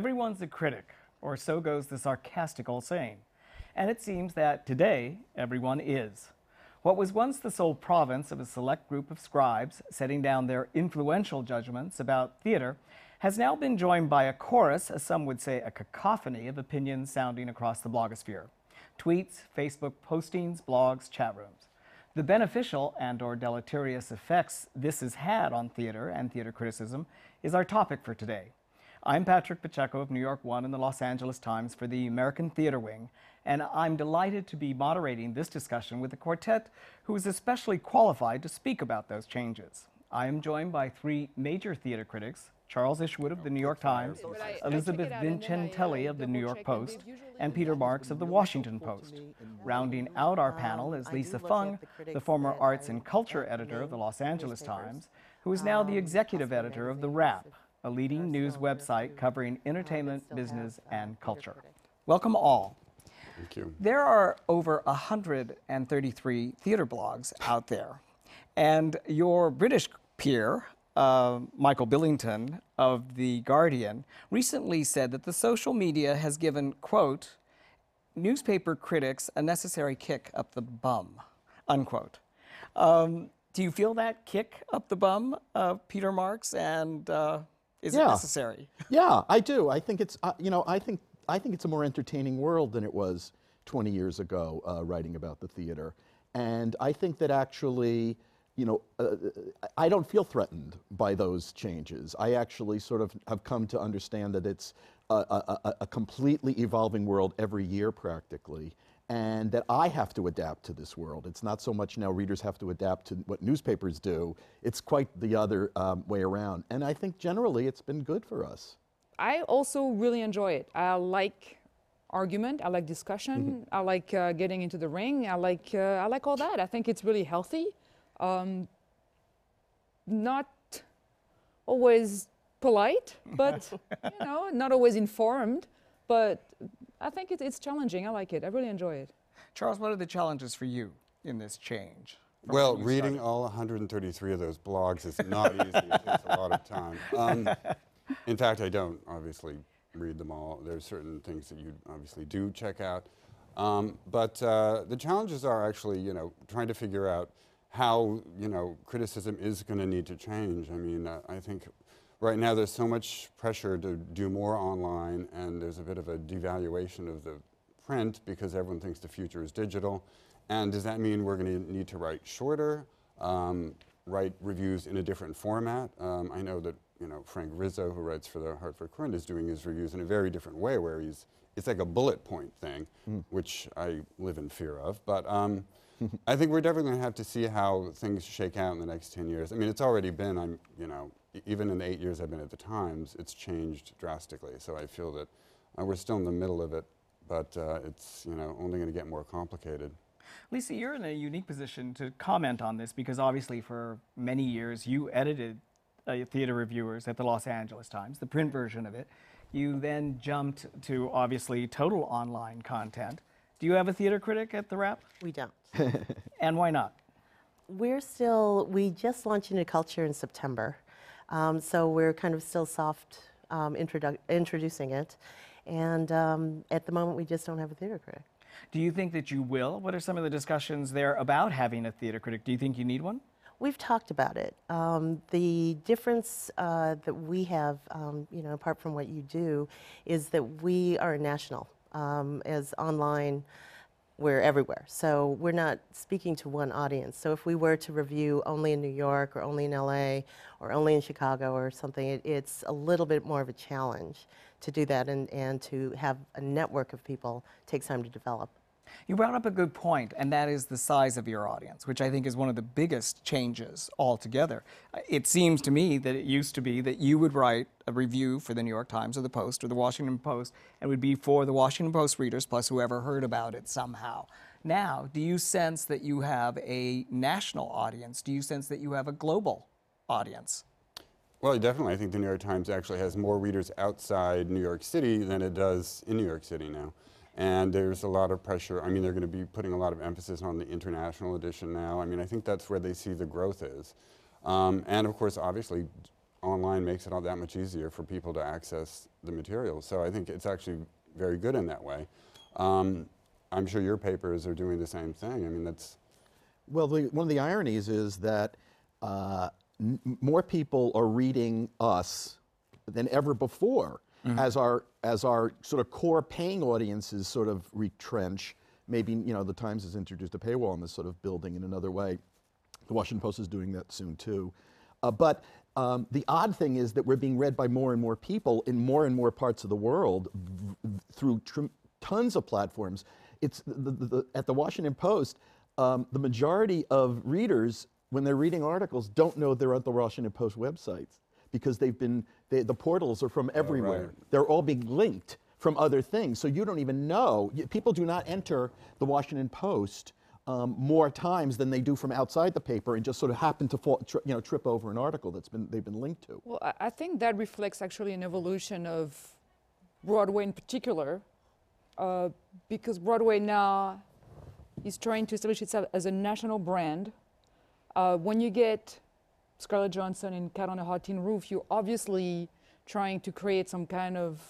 Everyone's a critic, or so goes the sarcastic old saying. And it seems that today, everyone is. What was once the sole province of a select group of scribes setting down their influential judgments about theater has now been joined by a chorus, as some would say a cacophony, of opinions sounding across the blogosphere. Tweets, Facebook postings, blogs, chat rooms. The beneficial and or deleterious effects this has had on theater and theater criticism is our topic for today. I'm Patrick Pacheco of New York One and the Los Angeles Times for the American Theater Wing, and I'm delighted to be moderating this discussion with a quartet who is especially qualified to speak about those changes. I am joined by three major theater critics, Charles Isherwood of the New York Times, Elizabeth Vincentelli of the New York Post, and Peter Marks of the Washington Post. Rounding out our panel is Lisa Fung, the former arts and culture editor of the Los Angeles Times, who is now the executive editor of The Wrap, a leading news website covering entertainment, business, and culture. Welcome all. Thank you. There are over 133 theater blogs out there. And your British peer, uh, Michael Billington of The Guardian, recently said that the social media has given, quote, newspaper critics a necessary kick up the bum, unquote. Um, do you feel that kick up the bum, uh, Peter Marks, and uh, is Yeah. it necessary? Yeah, I do. I think it's uh, you know I think I think it's a more entertaining world than it was 20 years ago uh, writing about the theater, and I think that actually you know uh, I don't feel threatened by those changes. I actually sort of have come to understand that it's a, a, a- a completely evolving world every year practically. And that I have to adapt to this world. It's not so much now readers have to adapt to what newspapers do. It's quite the other um, way around. And I think generally it's been good for us. I also really enjoy it. I like argument. I like discussion. I like uh, getting into the ring. I like uh, I like all that. I think it's really healthy. Um, not always polite, but you know, not always informed. But I think it, it's challenging. I like it. I really enjoy it. Charles, what are the challenges for you in this change? Well, reading started? all 133 of those blogs is not easy. It takes a lot of time. Um, in fact, I don't obviously read them all. There's certain things that you obviously do check out. Um, but uh, the challenges are actually, you know, trying to figure out how, you know, criticism is going to need to change. I mean, uh, I think right now there's so much pressure to do more online, and there's a bit of a devaluation of the print because everyone thinks the future is digital. And does that mean we're going to need to write shorter, um, write reviews in a different format? Um, I know that you know Frank Rizzo, who writes for the Hartford Courant, is doing his reviews in a very different way, where he's it's like a bullet point thing, which I live in fear of. But um, I think we're definitely going to have to see how things shake out in the next 10 years. I mean, it's already been, I'm, you know, even in the eight years I've been at the Times, it's changed drastically. So I feel that uh, we're still in the middle of it, but uh, it's, you know, only going to get more complicated. Lisa, you're in a unique position to comment on this because obviously for many years you edited uh, theater reviewers at the Los Angeles Times, the print version of it. You then jumped to obviously total online content. Do you have a theater critic at the Wrap? We don't. And why not? We're still, we just launched into culture in September. Um, so we're kind of still soft um, introdu- introducing it. And um, at the moment, we just don't have a theater critic. Do you think that you will? What are some of the discussions there about having a theater critic? Do you think you need one? We've talked about it. Um, the difference uh, that we have, um, you know, apart from what you do, is that we are national. Um, as online, we're everywhere. So we're not speaking to one audience. So if we were to review only in New York or only in LA or only in Chicago or something, it, it's a little bit more of a challenge to do that and, and to have a network of people takes time to develop. You brought up a good point, and that is the size of your audience, which I think is one of the biggest changes altogether. It seems to me that it used to be that you would write a review for the New York Times or the Post or the Washington Post, and it would be for the Washington Post readers plus whoever heard about it somehow. Now, do you sense that you have a national audience? Do you sense that you have a global audience? Well, definitely. I think the New York Times actually has more readers outside New York City than it does in New York City now. And there's a lot of pressure. I mean, they're going to be putting a lot of emphasis on the international edition now. I mean, I think that's where they see the growth is. Um, and of course, obviously, online makes it all that much easier for people to access the material. So I think it's actually very good in that way. Um, I'm sure your papers are doing the same thing. I mean, that's Well, the, one of the ironies is that uh, more people are reading us than ever before as our as our sort of core paying audiences sort of retrench. Maybe you know the Times has introduced a paywall in this sort of building in another way. The Washington Post is doing that soon too. Uh, but um, the odd thing is that we're being read by more and more people in more and more parts of the world v- through tr- tons of platforms. It's the, the, the, at the Washington Post, um, the majority of readers, when they're reading articles, don't know they're at the Washington Post websites because they've been they, the portals are from everywhere. right. They're all being linked from other things, so you don't even know. People do not enter the Washington Post um, more times than they do from outside the paper, and just sort of happen to fall, tri- you know, trip over an article that's been they've been linked to. Well, I, I think that reflects actually an evolution of Broadway in particular, uh, because Broadway now is trying to establish itself as a national brand. Uh, when you get Scarlett Johansson in Cat on a Hot Tin Roof, you're obviously trying to create some kind of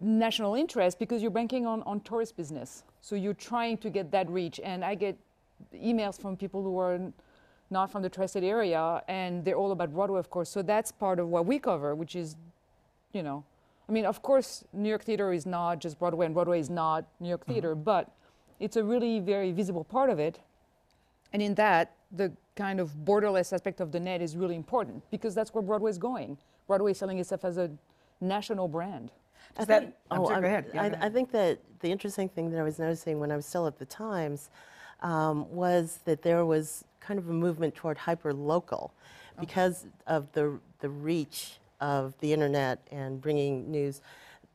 national interest because you're banking on, on tourist business. So you're trying to get that reach. And I get emails from people who are not from the tri-state area, and they're all about Broadway, of course. So that's part of what we cover, which is, you know, I mean, of course, New York theater is not just Broadway, and Broadway is not New York mm-hmm. theater, but it's a really very visible part of it. And in that, the kind of borderless aspect of the net is really important because that's where Broadway is going. Broadway is selling itself as a national brand. Does I that, think- oh, sorry, I'm- Yeah, I, I think that the interesting thing that I was noticing when I was still at the Times um, was that there was kind of a movement toward hyper local because of the the reach of the internet and bringing news.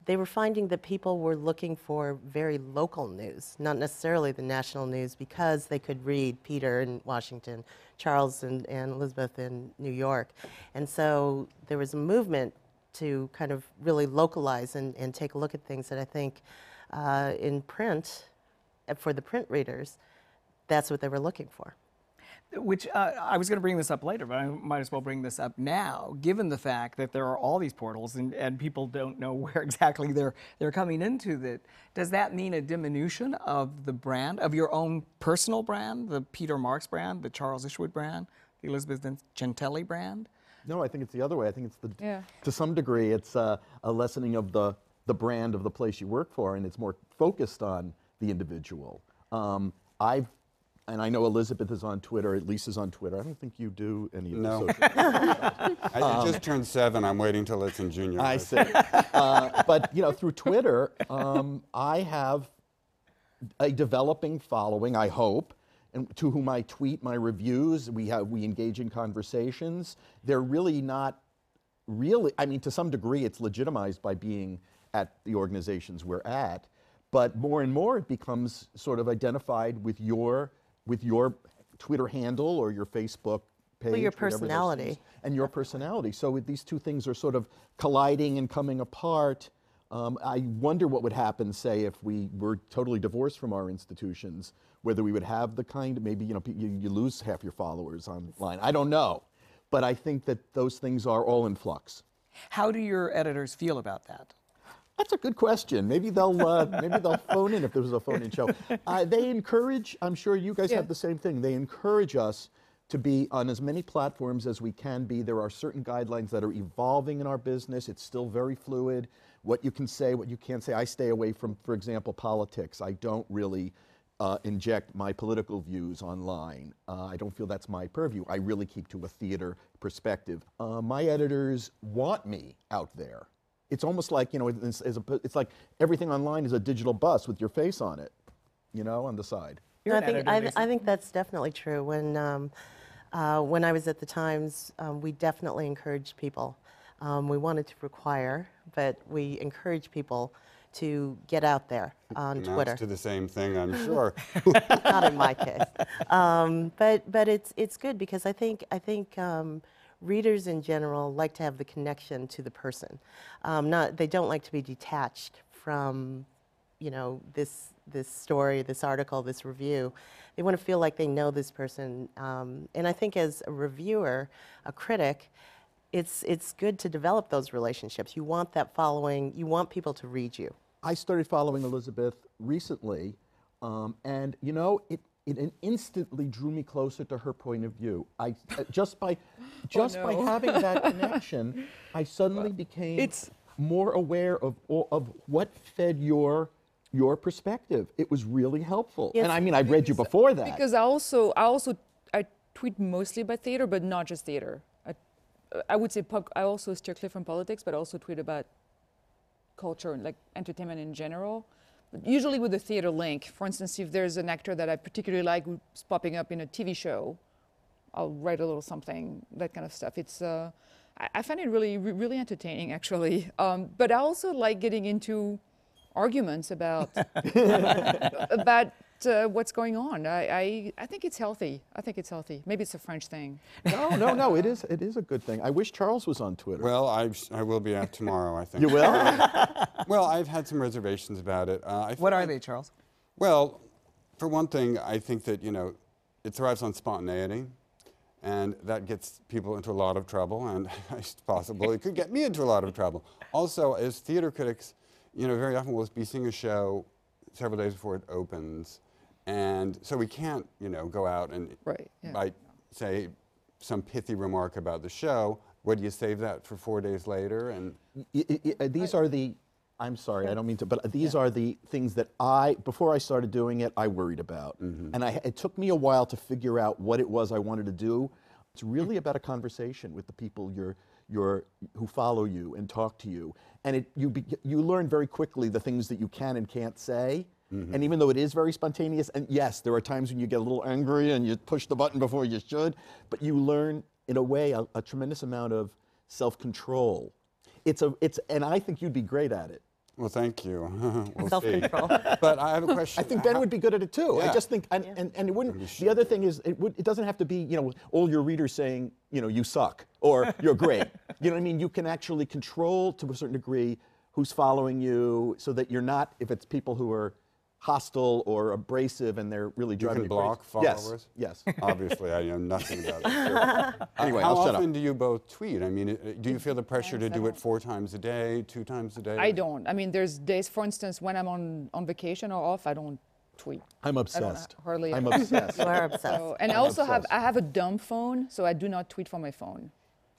They were finding that people were looking for very local news, not necessarily the national news, because they could read Peter in Washington, Charles and, and Elizabeth in New York. And so there was a movement to kind of really localize and, and take a look at things that I think uh, in print, uh, for the print readers, that's what they were looking for. Which uh, I was going to bring this up later, but I might as well bring this up now, given the fact that there are all these portals and, and people don't know where exactly they're they're coming into. That does that mean a diminution of the brand of your own personal brand, the Peter Marks brand, the Charles Isherwood brand, the Elizabeth Vincentelli brand? No, I think it's the other way. I think it's the Yeah. to some degree it's uh, a lessening of the the brand of the place you work for, and it's more focused on the individual. Um, I've and I know Elizabeth is on Twitter. Lisa's on Twitter. I don't think you do any of No. the social. I just turned seven. I'm waiting till it's in junior. Um, I see. uh, but you know, through Twitter, um, I have a developing following. I hope, and to whom I tweet my reviews. We have we engage in conversations. They're really not really. I mean, to some degree, it's legitimized by being at the organizations we're at. But more and more, it becomes sort of identified with your with your Twitter handle or your Facebook page. your personality. things- and your personality. So these two things are sort of colliding and coming apart. Um, I wonder what would happen, say, if we were totally divorced from our institutions, whether we would have the kind, maybe you know, you, you lose half your followers online. I don't know, but I think that those things are all in flux. How do your editors feel about that? That's a good question. Maybe they'll uh, maybe they'll phone in if there was a phone-in show. Uh, they encourage. I'm sure you guys Yeah. have the same thing. They encourage us to be on as many platforms as we can be. There are certain guidelines that are evolving in our business. It's still very fluid. What you can say, what you can't say. I stay away from, for example, politics. I don't really uh, inject my political views online. Uh, I don't feel that's my purview. I really keep to a theater perspective. Uh, my editors want me out there. It's almost like you know, it's, it's, a, it's like everything online is a digital bus with your face on it, you know, on the side. You're I think editor, I, I think that's definitely true. When um, uh, when I was at the Times, um, we definitely encouraged people. Um, we wanted to require, but we encourage people to get out there on Amounts Twitter. to the same thing, I'm sure. Not in my case, um, but but it's it's good because I think I think. Readers in general like to have the connection to the person. Um, not they don't like to be detached from you know this this story this article this review they want to feel like they know this person um, and i think as a reviewer a critic it's it's good to develop those relationships. You want that following. You want people to read you. I started following Elizabeth recently, um, and you know, it, it instantly drew me closer to her point of view. I uh, just by just by no. having that connection, I suddenly became it's- more aware of of what fed your your perspective. It was really helpful. Yes. And I mean, I've read you before that. Because I also, I also, I tweet mostly about theater, but not just theater. I, I would say I also steer clear from politics, but also tweet about culture and like entertainment in general. Usually with a theater link. For instance, if there's an actor that I particularly like who's popping up in a TV show, I'll write a little something, that kind of stuff. It's, uh, I, I find it really, really entertaining actually. Um, but I also like getting into arguments about about uh, what's going on. I, I, I think it's healthy. I think it's healthy. Maybe it's a French thing. no, no, no. It is it is a good thing. I wish Charles was on Twitter. Well, I, I will be out tomorrow, I think. you will. Well, I've had some reservations about it. Uh, I What are they, Charles? Well, for one thing, I think that, you know, it thrives on spontaneity, and that gets people into a lot of trouble, and it's possible it could get me into a lot of trouble. Also, as theater critics, you know, very often we'll be seeing a show several days before it opens, and so we can't, you know, go out and Right, yeah. by say some pithy remark about the show. What do you save that for four days later? And I- I- I- these are the i'm sorry i don't mean to but these are the things that i before i started doing it i worried about mm-hmm. and I, it took me a while to figure out what it was i wanted to do it's really about a conversation with the people you're, you're, who follow you and talk to you and it, you, be, you learn very quickly the things that you can and can't say Mm-hmm. and even though it is very spontaneous and yes there are times when you get a little angry and you push the button before you should but you learn in a way a, a tremendous amount of self-control it's a it's and I think you'd be great at it. well, thank you. we'll. Self-control. But I have a question. I think Ben would be good at it too. I just think and, and, and it wouldn't the other thing is it would it doesn't have to be, you know, all your readers saying, you know, you suck or you're great. you know what I mean? You can actually control to a certain degree who's following you so that you're not if it's people who are hostile or abrasive and they're really You driving can block crazy. followers? Yes. Uh, Yes. Obviously, I know nothing about it. Anyway, how I'll shut often up. do you both tweet? I mean, uh, do you feel the pressure to do it four times a day, two times a day? I don't. I mean, there's days, for instance, when I'm on, on vacation or off, I don't tweet. I'm I obsessed. hardly I'm obsessed. You are obsessed. So, and I I'm also have. I have a dumb phone, so I do not tweet from my phone.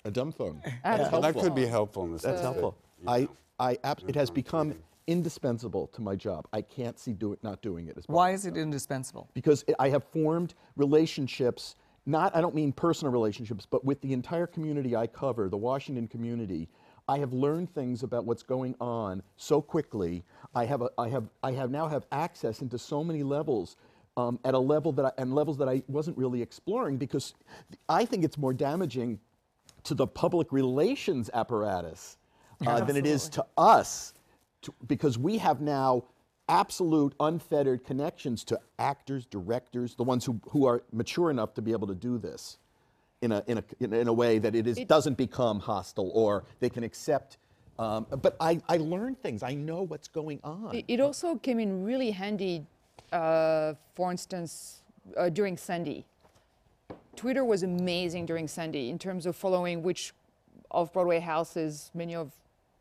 A dumb phone. I have a that could be helpful in this. That's that, helpful. you I, I, ab- it has become tweeting. Indispensable to my job. I can't see do it, not doing it. Why is it indispensable? because I have formed relationships, not, I don't mean personal relationships, but with the entire community I cover, the Washington community. I have learned things about what's going on so quickly. I have, a, I have, I have now have access into so many levels, um, at a level that I, and levels that I wasn't really exploring because I think it's more damaging to the public relations apparatus uh, than it is to us to, because we have now absolute unfettered connections to actors, directors, the ones who, who are mature enough to be able to do this in a, in a, in, a- in a way that it, is, doesn't become hostile or they can accept. Um, but I, I learn things. I know what's going on. It, it also came in really handy, uh, for instance, uh, during Sandy. Twitter was amazing during Sandy in terms of following which off-Broadway houses, many of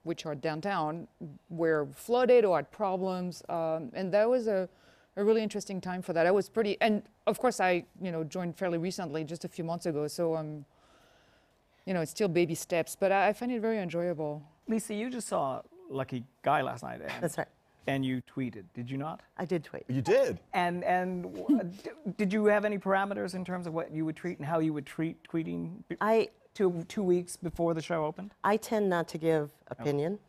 which are downtown, were flooded or had problems, um, and that was a, a really interesting time for that. I was pretty, and of course I, you know, joined fairly recently, just a few months ago, so um, you know, it's still baby steps, but I, I find it very enjoyable. Lisa, you just saw Lucky Guy last night, and, That's right. and you tweeted, did you not? I did tweet. you did. And and did you have any parameters in terms of what you would treat and how you would treat tweeting b- I two two weeks before the show opened? I tend not to give opinion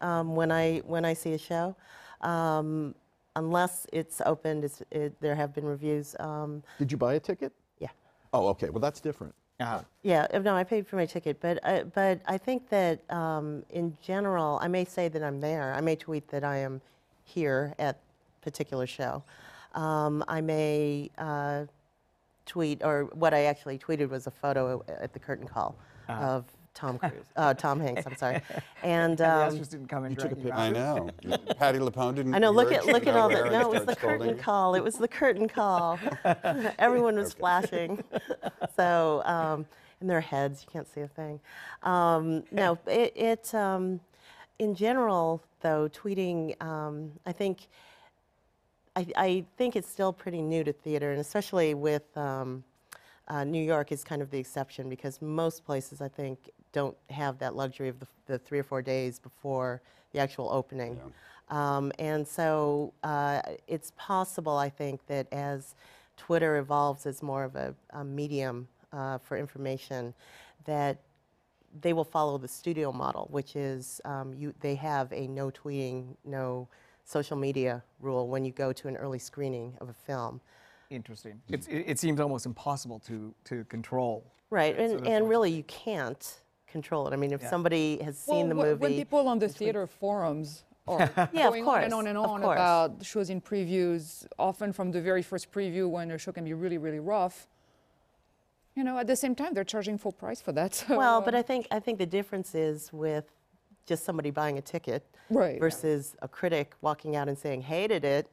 um, when I when I see a show, um, unless it's opened. It's, it, there have been reviews. Um, Did you buy a ticket? yeah, Oh, okay. Well, that's different. Uh-huh. yeah. uh, No, I paid for my ticket, but uh, but I think that um, in general, I may say that I'm there. I may tweet that I am here at particular show. Um, I may uh, tweet, or what I actually tweeted was a photo at the curtain call of Tom Cruise, uh, Tom Hanks. I'm sorry, and. And the Um, Astros didn't come and you took a you I know. Patti LuPone didn't. I know. Look at look at all nowhere the. No, it was the curtain scolding. call. It was the curtain call. Everyone was flashing. So, um, in their heads. You can't see a thing. Um, no, it, it um, in general, though, tweeting, um, I think, I, I think it's still pretty new to theater, and especially with um, uh, New York is kind of the exception because most places, I think, don't have that luxury of the, the three or four days before the actual opening. Um, and so uh, it's possible, I think, that as Twitter evolves as more of a, a medium uh, for information, that they will follow the studio model, which is um, you, they have a no tweeting, no social media rule when you go to an early screening of a film. Interesting. It's, it, it seems almost impossible to, to control. Right, Right, so and, that's and really you can't control it. I mean, if Yeah. somebody has seen the Well, wh- movie. When people on the theater forums are Yeah, of going on and on and on about shows in previews, often from the very first preview when a show can be really, really rough. You know, at the same time, they're charging full price for that. So, Well, but um, I think I think the difference is with just somebody buying a ticket Right. versus a critic walking out and saying hated it.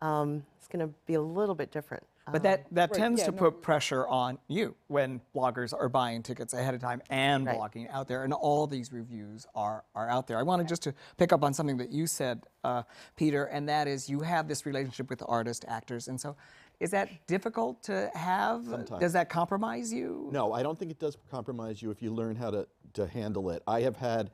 Um, it's going to be a little bit different. But that, that Right, tends yeah, to no. put pressure on you when bloggers are buying tickets ahead of time and Right. blogging out there, and all these reviews are, are out there. I wanted just to pick up on something that you said, uh, Peter, and that is you have this relationship with the artist, actors, and so is that difficult to have? Sometimes. Does that compromise you? No, I don't think it does compromise you if you learn how to, to handle it. I have had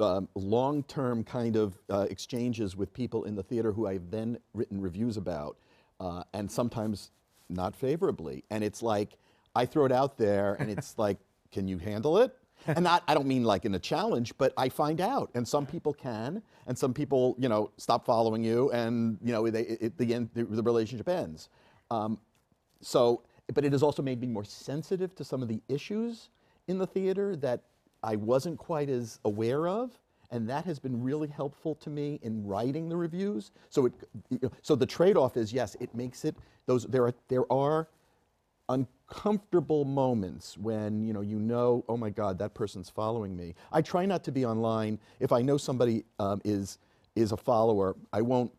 um, long term kind of uh, exchanges with people in the theater who I've then written reviews about, uh, and sometimes not favorably. And it's like, I throw it out there, and it's like, can you handle it? And not, I don't mean like in a challenge, but I find out, and some people can, and some people, you know, stop following you, and you know, they, it, the, end, the, the relationship ends. Um, so, but it has also made me more sensitive to some of the issues in the theater that I wasn't quite as aware of, and that has been really helpful to me in writing the reviews. So, it, you know, so the trade-off is yes, it makes it those there are there are uncomfortable moments when you know you know oh my god that person's following me. I try not to be online. If i know somebody um, is is a follower i won't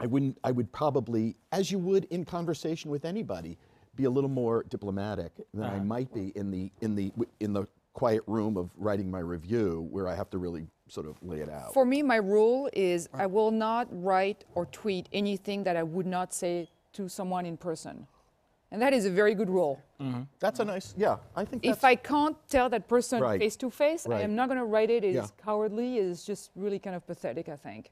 i wouldn't i would probably as you would in conversation with anybody be a little more diplomatic than i might be in the in the in the quiet room of writing my review where i have to really sort of lay it out For me, my rule is I will not write or tweet anything that I would not say to someone in person. And that is a very good rule. Mm-hmm. that's a nice yeah i think that's If I can't tell that person Right. face to face, I Right. am not going to write it. It's Yeah. cowardly. It's just really kind of pathetic, I think.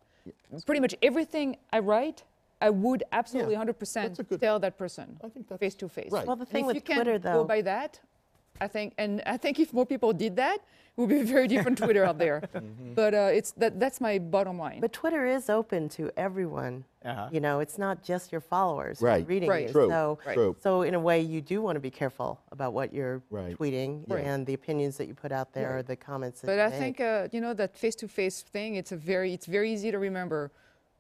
Pretty much everything I write, I would absolutely 100% that's a good- tell that person I think that's- face to face. right. Well, the And thing if with you can Twitter, go though- by that, I think, and I think if more people did that, it would be a very different Twitter out there. Mm-hmm. But uh, it's that that's my bottom line. But Twitter is open to everyone. Uh-huh. You know, it's not just your followers who are Right. reading Right. you. True, So, Right. true. so in a way, you do want to be careful about what you're Right. tweeting Right. and the opinions that you put out there, or the comments. That But you I make. think uh, you know that face-to-face thing. It's a very it's very easy to remember.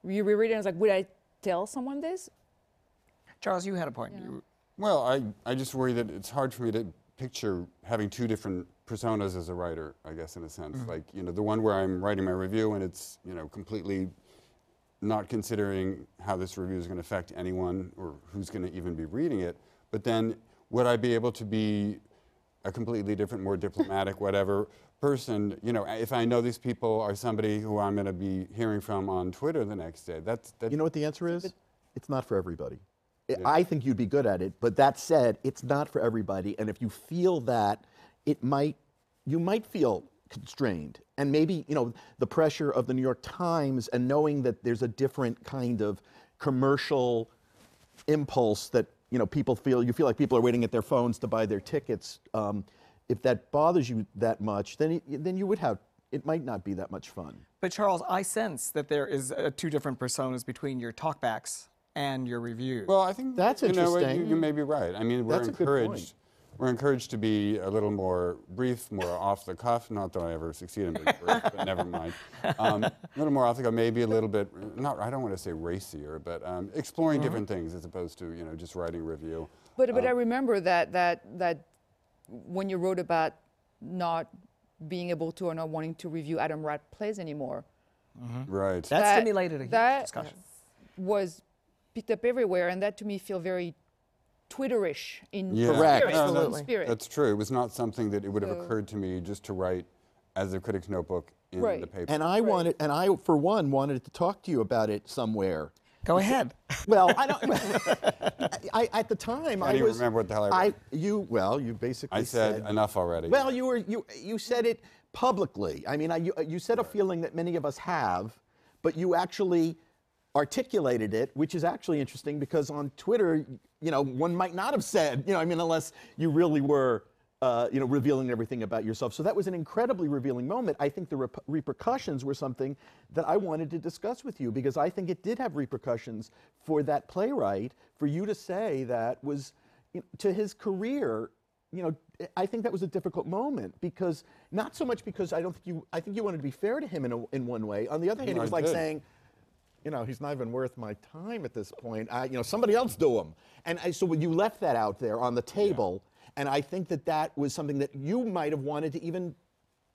You reread it and it's like, would I tell someone this? Charles, you had a point. You- Well, I, I just worry that it's hard for me to picture having two different personas as a writer, I guess, in a sense. Mm-hmm. Like, you know, the one where I'm writing my review and it's, you know, completely not considering how this review is going to affect anyone or who's going to even be reading it. But then would I be able to be a completely different, more diplomatic, whatever person, you know, if I know these people are somebody who I'm going to be hearing from on Twitter the next day? That's, that's You know what the answer is? It's not for everybody. I- I think you'd be good at it, but that said, it's not for everybody. And if you feel that, it might, you might feel constrained. And maybe, you know, the pressure of the New York Times and knowing that there's a different kind of commercial impulse that, you know, people feel, you feel like people are waiting at their phones to buy their tickets. Um, if that bothers you that much, then, then you would have, it might not be that much fun. But Charles, I sense that there is uh, two different personas between your talkbacks and your reviews. Well, I think That's you know what, interesting. You, you may be right. I mean, we're That's a good point. encouraged. We're encouraged to be a little more brief, more off the cuff. Not that I ever succeed in being brief, but never mind. Um, a little more off the cuff, maybe a little bit. Not, I don't want to say racier, but um, exploring Uh-huh. different things as opposed to you know just writing review. But but I remember that that that when you wrote about not being able to or not wanting to review Adam Rapp plays anymore Right. that, that- stimulated a huge that- discussion. was picked up everywhere, and that to me feel very Twitterish in Yeah. Correct. spirit. No, in Absolutely. spirit. That's true. It was not something that it would have So- occurred to me just to write as a critic's notebook in Right. the paper. And I wanted, and I, for one, wanted to talk to you about it somewhere. Go ahead. Well, I don't. I, at the time, I even was. remember what the hell I wrote. you well, you basically I said enough already. Well, you were you you said it publicly. I mean, I, you you said a feeling that many of us have, but you actually articulated it, which is actually interesting because on Twitter, you know, one might not have said, you know, I mean, unless you really were. Uh, you know, revealing everything about yourself. So that was an incredibly revealing moment. I think the rep- repercussions were something that I wanted to discuss with you because I think it did have repercussions for that playwright for you to say that was you know, to his career you know, I think that was a difficult moment because not so much because I don't think you, I think you wanted to be fair to him in, a, in one way. On the other hand, it was like saying, you know, he's not even worth my time at this point. I, you know, somebody else do him. And I, so you left that out there on the table, and I think that that was something that you might have wanted to even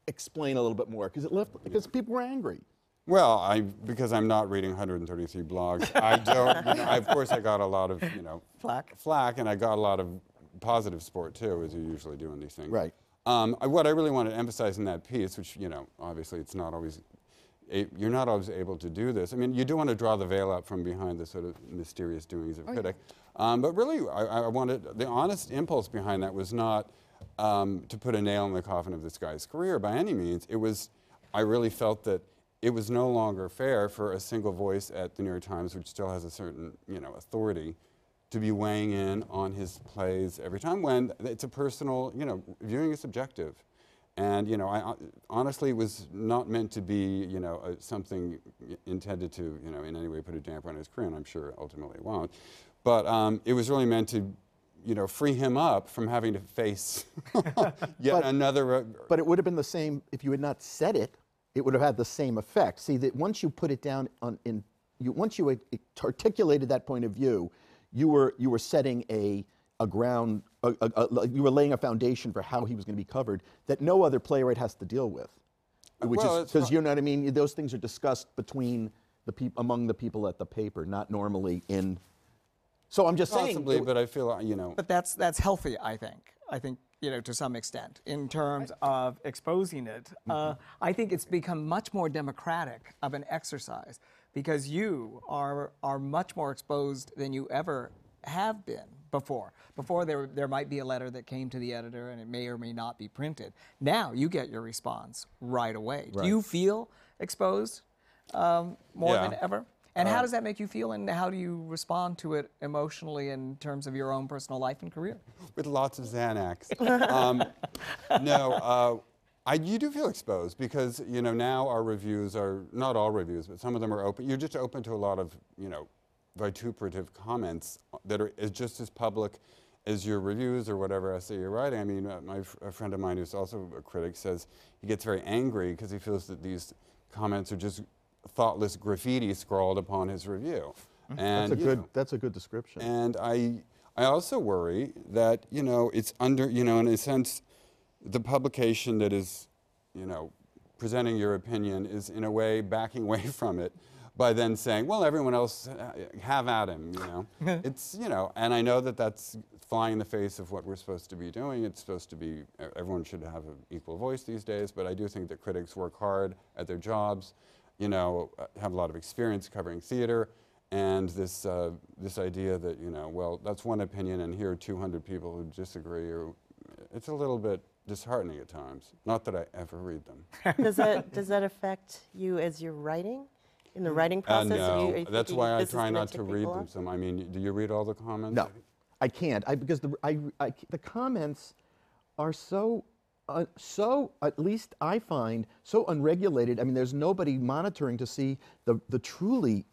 explain a little bit more because it left because people were angry. Well, I because I'm not reading 133 blogs. I don't. You know, I, of course, I got a lot of you know Flack. flack, and I got a lot of positive support too, as you usually do in these things. Right. Um, I- what I really want to emphasize in that piece, which you know, obviously, it's not always. A- You're not always able to do this. I mean, you do want to draw the veil out from behind the sort of mysterious doings of a critic. Um, but really, I, I wanted the honest impulse behind that was not um, to put a nail in the coffin of this guy's career by any means. It was, I really felt that it was no longer fair for a single voice at the New York Times, which still has a certain, you know, authority, to be weighing in on his plays every time when it's a personal, you know, viewing is subjective. And, you know, I honestly it was not meant to be, you know, uh, something intended to, you know, in any way put a damper on his career, and I'm sure ultimately it won't. But um, it was really meant to, you know, free him up from having to face yet But- another. uh, But it would have been the same if you had not said it. It would have had the same effect. See that once you put it down on in you once you articulated that point of view, you were you were setting a a ground a, a, a- you were laying a foundation for how he was going to be covered that no other playwright has to deal with. Which well, is because you know what I mean. Those things are discussed between the people among the people at the paper, not normally in. So I'm just saying. Possibly, it- but I feel, uh, you know, But that's that's healthy, I think. I think you know to some extent in terms of exposing it. Uh, I think it's become much more democratic of an exercise because you are are much more exposed than you ever have been before. Before there there might be a letter that came to the editor and it may or may not be printed. Now you get your response right away. Do you feel exposed um, more than ever? And how does that make you feel, and how do you respond to it emotionally in terms of your own personal life and career? with lots of Xanax. um, no, uh, I, you do feel exposed because you know now our reviews are not all reviews, but some of them are open. You're just open to a lot of you know vituperative comments that are is just as public as your reviews or whatever essay you're writing. I mean, uh, my a friend of mine who's also a critic says he gets very angry because he feels that these comments are just thoughtless graffiti scrawled upon his review. And that's a good. know, That's a good description. and I, I also worry that you know it's under you know in a sense, the publication that is, you know, presenting your opinion is in a way backing away from it by then saying, well, everyone else uh, have at him. You know, it's you know, and I know that that's flying in the face of what we're supposed to be doing. It's supposed to be everyone should have an equal voice these days. But I do think that critics work hard at their jobs. You know, uh, have a lot of experience covering theater and this uh, this idea that you know, well, that's one opinion, and here are 200 people who disagree, or it's a little bit disheartening at times. Not that I ever read them. Does that, does that affect you as you're writing, in the writing Uh, process? Are you- no, are you that's why I try not to read them. Some, I mean, do you read all the comments? No, I can't. I because the I, I the comments are so uh, so at least I find so unregulated. I mean, there's nobody monitoring to see the the truly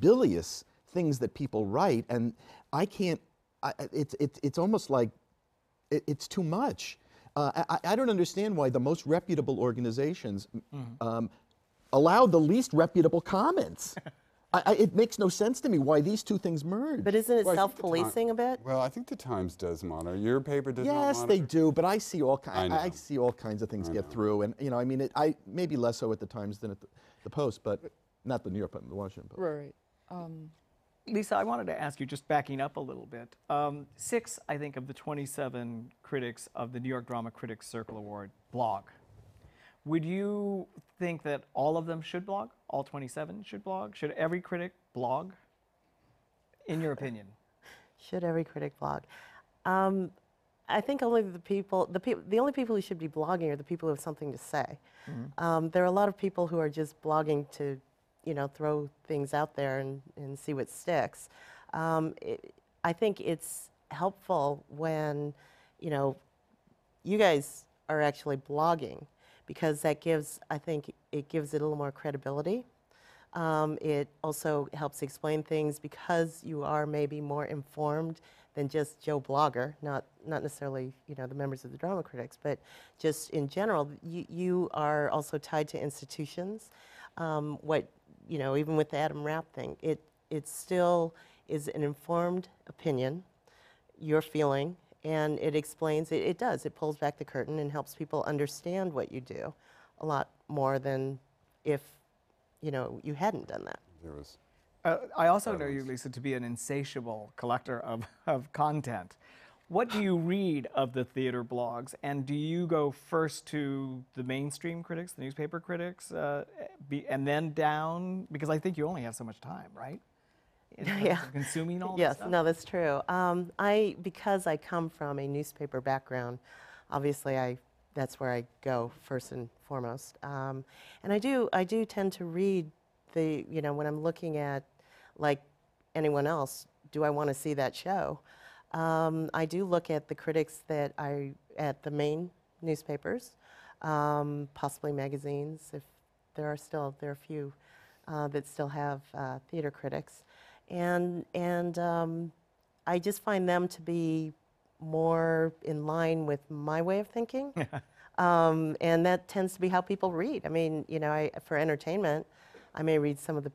bilious things that people write, and I can't. I, I- it's it's it's almost like it, it's too much. Uh, I, I- I don't understand why the most reputable organizations um, allow the least reputable comments. I, I, it makes no sense to me why these two things merge. But isn't it Well, I think the Ti- self-policing a bit? Well, I think the Times does monitor. Your paper does not Yes, monitor. they do, but I see all ki- I I, I see all kinds of things get through, and you know, I mean, it, I maybe less so at the Times than at the, the Post, but not the New York, but the Washington Post. Right. Um, Lisa, I wanted to ask you, just backing up a little bit. Um, six, I think, of the 27 critics of the New York Drama Critics Circle Award blog. Would you think that all of them should blog? All 27 should blog? Should every critic blog? In your opinion? Should every critic blog? Um, I think only the people, the people, the only people who should be blogging are the people who have something to say. Um, there are a lot of people who are just blogging to, you know, throw things out there and, and see what sticks. Um, it, I think it's helpful when, you know, you guys are actually blogging because that gives, I think, it gives it a little more credibility. Um, it also helps explain things because you are maybe more informed than just Joe Blogger, not, not necessarily you know the members of the drama critics, but just in general, you, you are also tied to institutions. Um, what you know, even with the Adam Rapp thing, it it still is an informed opinion, your feeling, and it explains it. It does. It pulls back the curtain and helps people understand what you do, a lot more than if you know you hadn't done that. There was Uh, I also know you, Lisa, to be an insatiable collector of, of content. What do you read of the theater blogs, and do you go first to the mainstream critics, the newspaper critics, uh, be, and then down? Because I think you only have so much time, right? Yeah. Consuming all yes, this stuff. no, that's true. Um, I because I come from a newspaper background, obviously I that's where I go first and foremost. Um, and I do I do tend to read the you know when I'm looking at like anyone else, do I want to see that show? Um, I do look at the critics that I at the main newspapers, um, possibly magazines if there are still there are a few uh, that still have uh, theater critics, and and um, I just find them to be more in line with my way of thinking, um, and that tends to be how people read. I mean, you know, I, for entertainment, I may read some of the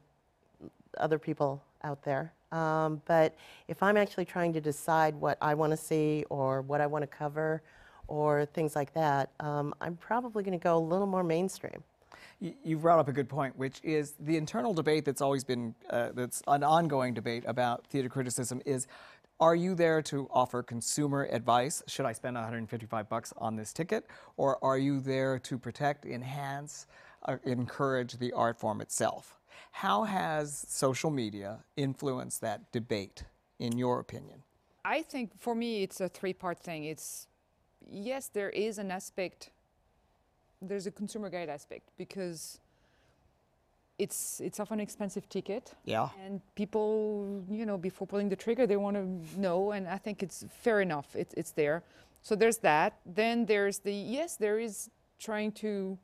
other people out there, um, but if I'm actually trying to decide what I want to see or what I want to cover, or things like that, um, I'm probably going to go a little more mainstream. Y- You've brought up a good point, which is the internal debate that's always been uh, that's an ongoing debate about theater criticism is are you there to offer consumer advice? Should I spend 155 bucks on this ticket, or are you there to protect, enhance, uh, encourage the art form itself? How has social media influenced that debate, in your opinion? I think for me it's a three-part thing. It's yes, there is an aspect. There's a consumer guide aspect because it's it's often an expensive ticket, Yeah. and people, you know, before pulling the trigger, they want to know, and I think it's fair enough. It's it's there. So there's that. Then there's the yes, there is trying to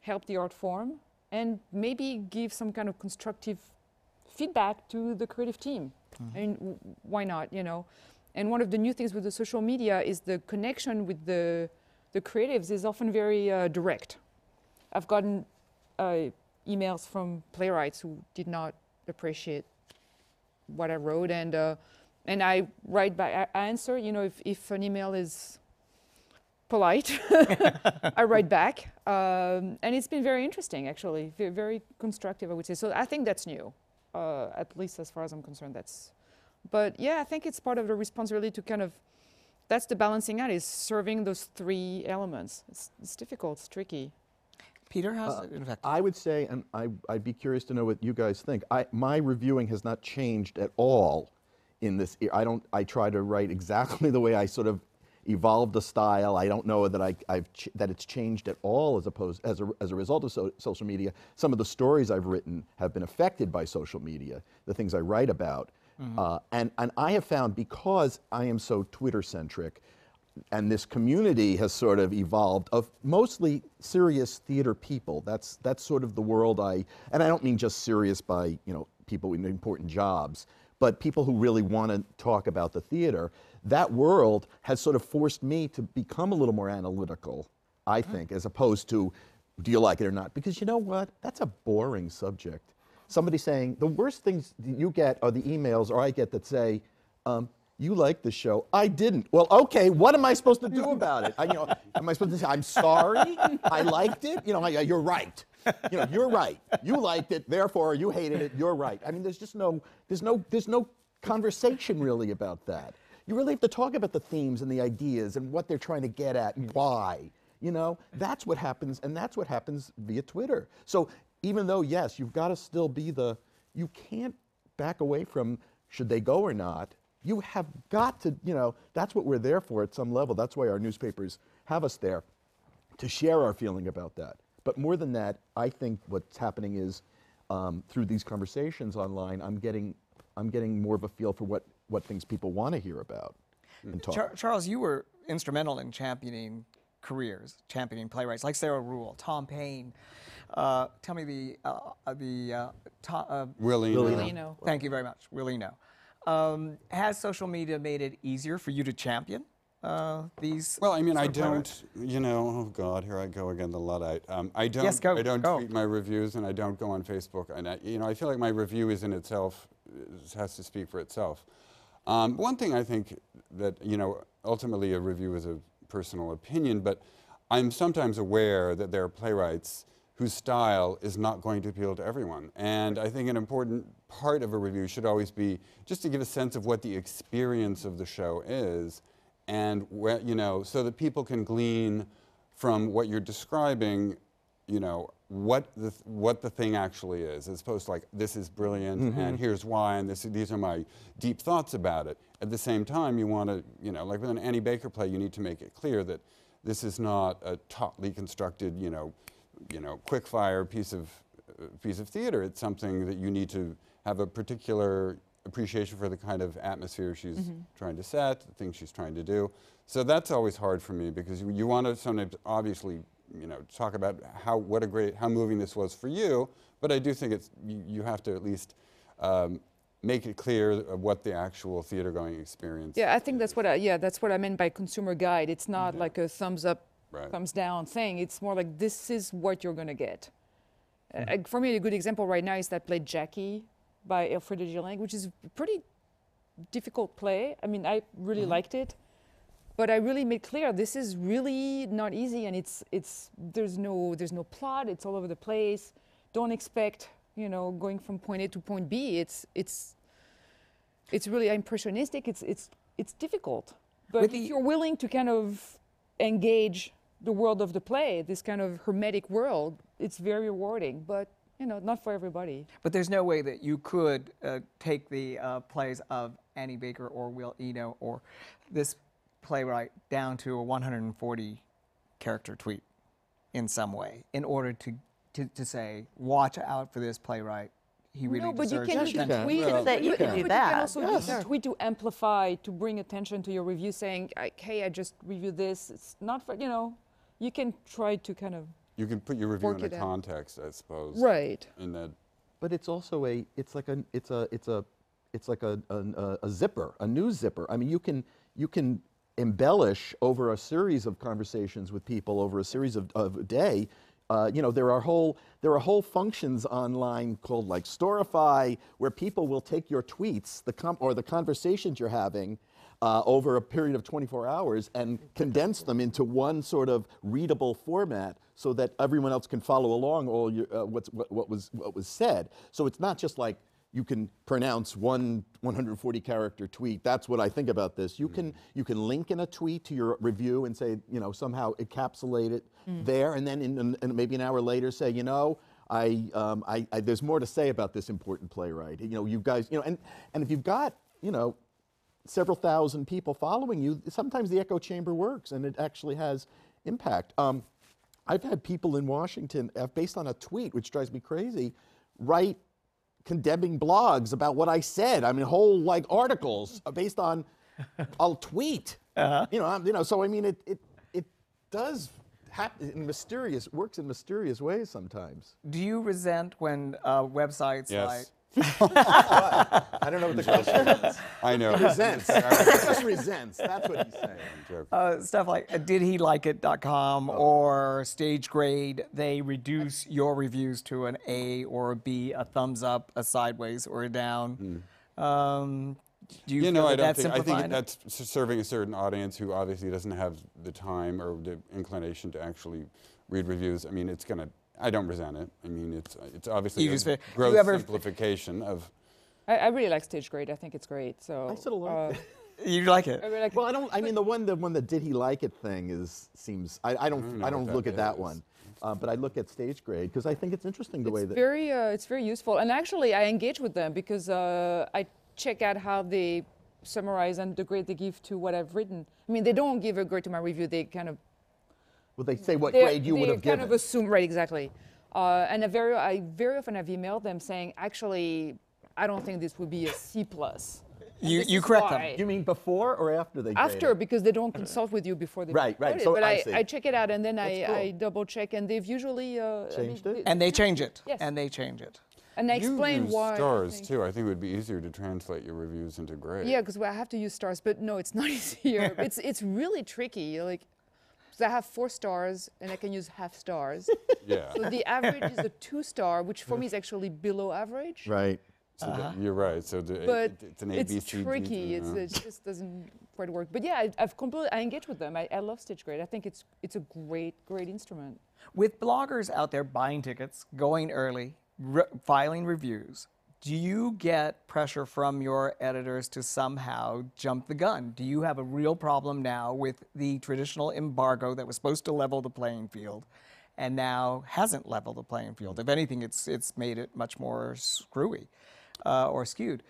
help the art form and maybe give some kind of constructive feedback to the creative team. Mm-hmm. I mean, w- why not? You know, and one of the new things with the social media is the connection with the the creatives is often very uh, direct. I've gotten uh, emails from playwrights who did not appreciate what I wrote, and uh, and I write back. I answer. You know, if if an email is polite, I write back, um, and it's been very interesting, actually, very, very constructive, I would say. So I think that's new, uh, at least as far as I'm concerned. That's, but yeah, I think it's part of the responsibility to kind of, that's the balancing act is serving those three elements. It's, it's difficult, it's tricky. Peter, how's uh, it affected? I would say, and I, I'd be curious to know what you guys think. I, my reviewing has not changed at all in this. I don't. I try to write exactly the way I sort of evolved the style. I don't know that I, I've ch- that it's changed at all as opposed as a, as a result of so, social media. Some of the stories I've written have been affected by social media. The things I write about, uh, and and I have found because I am so Twitter centric and this community has sort of evolved of mostly serious theater people. That's that's sort of the world I and I don't mean just serious by you know people in important jobs, but people who really want to talk about the theater. That world has sort of forced me to become a little more analytical. I think, as opposed to, do you like it or not? Because you know what? That's a boring subject. Somebody saying the worst things you get are the emails or I get that say. Um, you like the show. I didn't. Well, okay. What am I supposed to do about it? I, you know, am I supposed to say I'm sorry? I liked it. You know, I, you're right. you know, you're right. You liked it, therefore you hated it. You're right. I mean, there's just no, there's no, there's no conversation really about that. You really have to talk about the themes and the ideas and what they're trying to get at and why. You know, that's what happens, and that's what happens via Twitter. So even though yes, you've got to still be the, you can't back away from should they go or not. You have got to, you know, that's what we're there for at some level. That's why our newspapers have us there to share our feeling about that. But more than that, I think what's happening is um, through these conversations online, I'm getting, I'm getting more of a feel for what, what things people want to hear about and talk. Char- Charles, you were instrumental in championing careers, championing playwrights like Sarah Ruhl, Tom Paine. Uh, tell me the uh, uh, the uh, to, uh, Willie, Will Eno. You know. Thank you very much, Will Eno. Um, has social media made it easier for you to champion uh, these? Well, I mean, I sort of playwrights? don't, you know, oh God, here I go again, the Luddite. Um, I don't, Yes, go, I don't go. tweet my reviews and I don't go on Facebook. And, I, you know, I feel like my review is in itself, has to speak for itself. Um, one thing I think that, you know, ultimately a review is a personal opinion, but I'm sometimes aware that there are playwrights whose style is not going to appeal to everyone. And I think an important part of a review should always be just to give a sense of what the experience of the show is and where, you know, so that people can glean from what you're describing, you know, what the, th- what the thing actually is, as opposed to like, this is brilliant mm-hmm. and here's why and this, these are my deep thoughts about it. At the same time, you want to, you know, like with an Annie Baker play, you need to make it clear that this is not a tautly constructed, you know, you know, quick fire piece of uh, piece of theater. It's something that you need to have a particular appreciation for the kind of atmosphere she's trying to set, the things she's trying to do. So that's always hard for me because you, you want to sometimes obviously, you know, talk about how what a great how moving this was for you. But I do think it's you, you have to at least um, make it clear what the actual theater going experience. Yeah, I think that's what I, yeah, that's what I meant by consumer guide. It's not like a thumbs up, Right. thumbs down thing. It's more like this is what you're gonna get. Uh, for me, a good example right now is that play Jackie by Elfriede Jelinek, which is a pretty difficult play. I mean, I really liked it, but I really made clear this is really not easy, and it's it's there's no there's no plot. It's all over the place. Don't expect you know going from point A to point B. It's it's it's really impressionistic. It's it's it's difficult. But With if you're willing to kind of engage the world of the play, this kind of hermetic world, it's very rewarding. But you know, not for everybody. But there's no way that you could uh, take the uh, plays of Annie Baker or Will Eno or this playwright down to a 140 character tweet in some way in order to, to, to say, watch out for this playwright. He really no, but you can, Yes, you you can can. tweet. Well, That you but- can but do you that. can also Yes. tweet to amplify, to bring attention to your review, saying, "Hey, I just reviewed this. It's not for you know." You can try to kind of You can put your review in a it out. context, I suppose. right. In that But it's also a, it's like a, it's a, it's a, it's like a, a, a zipper, a news zipper. I mean, you can, you can embellish over a series of conversations with people over a series of, of a day. Uh, you know, there are whole, there are whole functions online called like Storify, where people will take your tweets, the com- or the conversations you're having, uh, over a period of 24 hours and condense them into one sort of readable format so that everyone else can follow along all your, uh, what's, what, what, was, what was said. So it's not just like you can pronounce one 140 character tweet. That's what I think about this. You can you can link in a tweet to your review and say you know somehow encapsulate it there, and then in, in, maybe an hour later say you know I, um, I, I there's more to say about this important playwright. You know you guys you know and and if you've got you know several thousand people following you, sometimes the echo chamber works and it actually has impact. Um, I've had people in Washington, uh, based on a tweet, which drives me crazy, write condemning blogs about what I said. I mean, whole like articles uh, based on a tweet. You know, I'm- you know. So I mean, it it it does happen in mysterious works in mysterious ways sometimes. Do you resent when uh, websites yes. like I don't know what the question is. I know. resents. just resents. That's what he's saying. I'm joking. uh, stuff like uh, didhelikeit.com or stage grade they reduce your reviews to an a or a b a thumbs up a sideways or a down um, do you, you know, I don't think. I think that's serving a certain audience who obviously doesn't have the time or the inclination to actually read reviews. I mean, it's going to I don't resent it. I mean, it's it's obviously You a just gross ever- simplification of. I, I really like Stage Grade. I think it's great. So I still like uh, it. You like it? I really like Well, I don't. I mean, the one, the one that did he like it thing is seems. I, I don't. don't I don't, what that look at that is. one, uh, but I look at stage grade because I think it's interesting the way it's that. very uh, it's very useful and actually i engage with them because uh, i check out how they summarize and the grade they give to what i've written i mean they don't give a grade to my review they kind of well, they say what they, grade you would have given? They kind given. of assume right exactly uh, and I very i very often have emailed them saying actually i don't think this would be a c plus And You- you is correct them. you mean before or after they? after it? because they don't consult with you before they Right, right. it. So but I I, see. I check it out and then I, That's I double check and they've usually uh, I mean, Changed it? they- And they change it. Yes. And they change it. and I explain why you use why stars think- too. I think it would be easier to translate your reviews into grades. Yeah, because I have to use stars, but no, it's not easier. it's it's really tricky. Like, 'cause I have four stars and I can use half stars. Yeah. so the average is a two star, which for me is actually below average. Right. So that- uh-huh. you're right. So the, But it, it's an A, it's B, C, D, tricky. you It's, it just doesn't quite work. But yeah, I, I've completely I engage with them. I, I love Stage Grade. I think it's it's a great great instrument. With bloggers out there buying tickets, going early, re- filing reviews, do you get pressure from your editors to somehow jump the gun? Do you have a real problem now with the traditional embargo that was supposed to level the playing field and now hasn't leveled the playing field? If anything, it's, it's made it much more screwy uh, or skewed.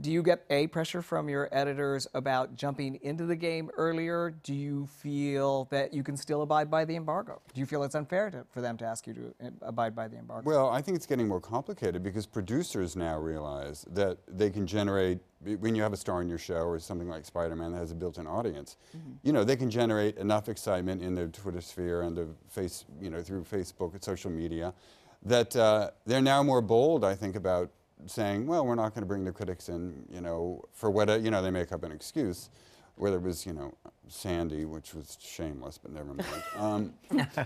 Do you get a pressure from your editors about jumping into the game earlier? Do you feel that you can still abide by the embargo? Do you feel it's unfair to, for them to ask you to uh, abide by the embargo? Well, I think it's getting more complicated because producers now realize that they can generate when you have a star in your show or something like Spider-Man that has a built-in audience. You know, they can generate enough excitement in the Twitter sphere and the face, you know, through Facebook and social media, that uh, they're now more bold. I think about saying, well, we're not going to bring the critics in, you know, for what you know they make up an excuse. Whether it was, you know, Sandy, which was shameless, but never mind. Um,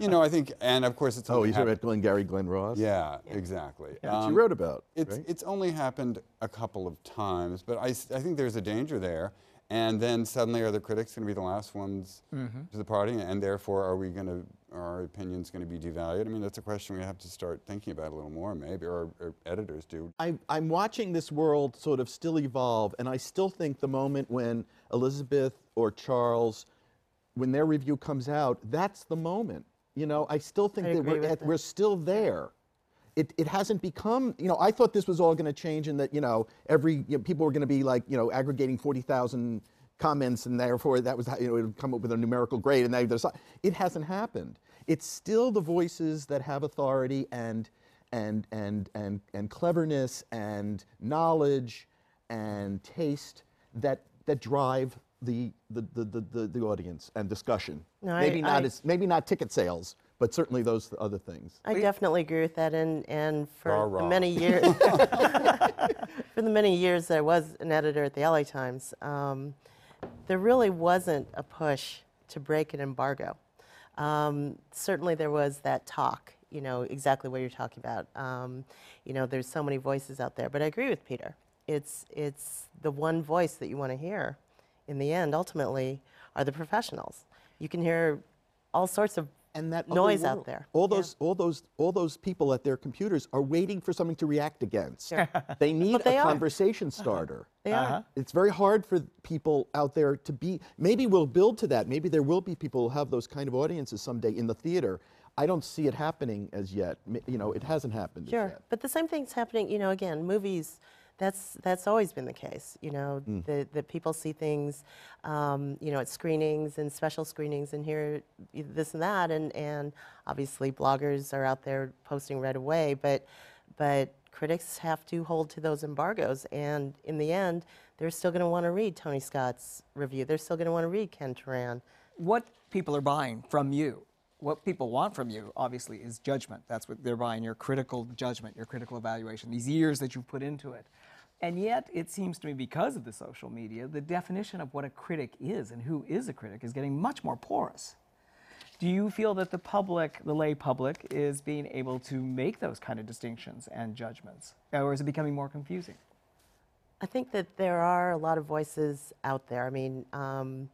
you know, I think, and of course, it's Oh, only you talking happened- about Glengarry Glen Ross? yeah, exactly. Which Um, you wrote about. It's, right? it's only happened a couple of times, but I I think there's a danger there. And then suddenly, are the critics going to be the last ones mm-hmm. to the party? And therefore, are we going to, are our opinions going to be devalued? I mean, that's a question we have to start thinking about a little more, maybe, or, or editors do. I, I'm watching this world sort of still evolve, and I still think the moment when Elizabeth or Charles, when their review comes out, that's the moment. You know, I still think I that we're, at, that. we're still there. It, it hasn't become, you know, I thought this was all going to change and that, you know, every, you know, people were going to be like, you know, aggregating 40,000 comments and therefore that was, how, you know, it would come up with a numerical grade and they decide. It hasn't happened. It's still the voices that have authority and, and, and, and, and cleverness and knowledge and taste that, that drive the, the, the, the, the, audience and discussion. No, I- maybe, not I- as, maybe not ticket sales, but certainly those other things. I definitely agree with that, and and for Rah, the rah. many years, for the many years that I was an editor at the LA Times, um, there really wasn't a push to break an embargo. Um, certainly, there was that talk. You know exactly what you're talking about. Um, you know, there's so many voices out there, but I agree with Peter. It's it's the one voice that you want to hear. In the end, ultimately, are the professionals. You can hear all sorts of and that other noise out there. All Yeah. those, all those, all those people at their computers are waiting for something to react against. Sure. They need they a are. conversation uh-huh. starter. They are. Uh-huh. It's very hard for people out there to be. Maybe we'll build to that. Maybe there will be people who have those kind of audiences someday in the theater. I don't see it happening as yet. You know, it hasn't happened as Sure, yet. but the same thing's happening. You know, again, movies. That's that's always been the case. You know, Mm. that that people see things, um, you know, at screenings and special screenings, and hear this and that, and and obviously bloggers are out there posting right away. But but critics have to hold to those embargoes, and in the end, they're still going to want to read Tony Scott's review. They're still going to want to read Ken Turan. what people are buying from you, what people want from you, obviously, is judgment. That's what they're buying your critical judgment, your critical evaluation, these years that you've put into it. And yet, it seems to me, because of the social media, the definition of what a critic is and who is a critic is getting much more porous. Do you feel that the public, the lay public, is being able to make those kind of distinctions and judgments? Or is it becoming more confusing? I think that there are a lot of voices out there. I mean, um,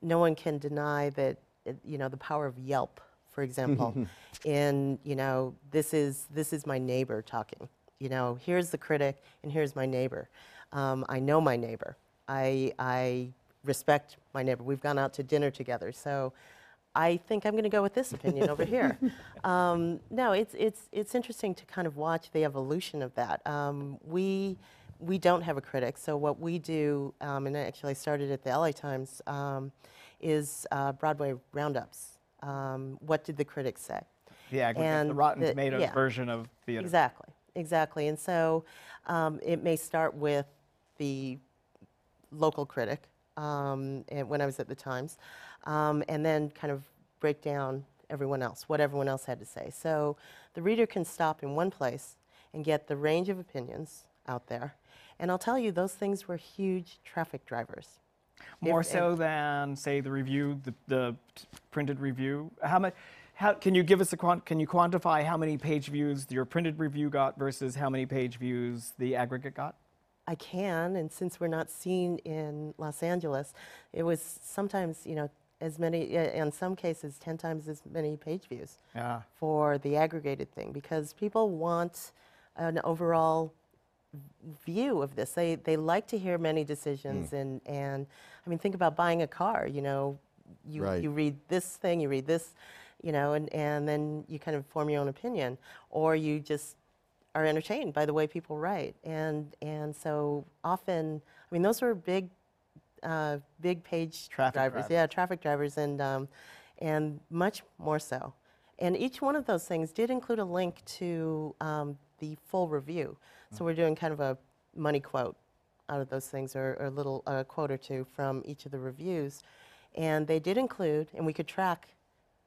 no one can deny that you know the power of Yelp, for example, in you know this is this is my neighbor talking. You know, here's the critic and here's my neighbor. Um, I know my neighbor. I I respect my neighbor. We've gone out to dinner together, so. I think I'm going to go with this opinion over here. Um, no, it's it's it's interesting to kind of watch the evolution of that. Um, we we don't have a critic, so what we do, um, and actually I started at the LA Times, um, is uh, Broadway roundups. Um, what did the critics say? The aggregate, the Rotten the- Tomatoes yeah. version of theater. Exactly, exactly. And so um, it may start with the local critic um, and when I was at the Times, um, and then kind of break down everyone else, what everyone else had to say. So the reader can stop in one place and get the range of opinions out there. And I'll tell you, those things were huge traffic drivers. More If- so than, say, the review, the, the printed review. How much? How can you give us a quant? Can you quantify how many page views your printed review got versus how many page views the aggregate got? I can, and since we're not seen in Los Angeles, it was sometimes, you know, as many, uh, in some cases, 10 times as many page views Yeah. for the aggregated thing because people want an overall view of this. They, they like to hear many decisions, and, and I mean, think about buying a car, you know, you, Right. you read this thing, you read this, you know, and, and then you kind of form your own opinion, or you just are entertained by the way people write. And, and so often, I mean, those were big, uh, big page Traffic drivers. drivers. Yeah, traffic drivers, and, um, and much more so. And each one of those things did include a link to um, the full review. So we're doing kind of a money quote out of those things, or, or a little uh, quote or two from each of the reviews. And they did include, and we could track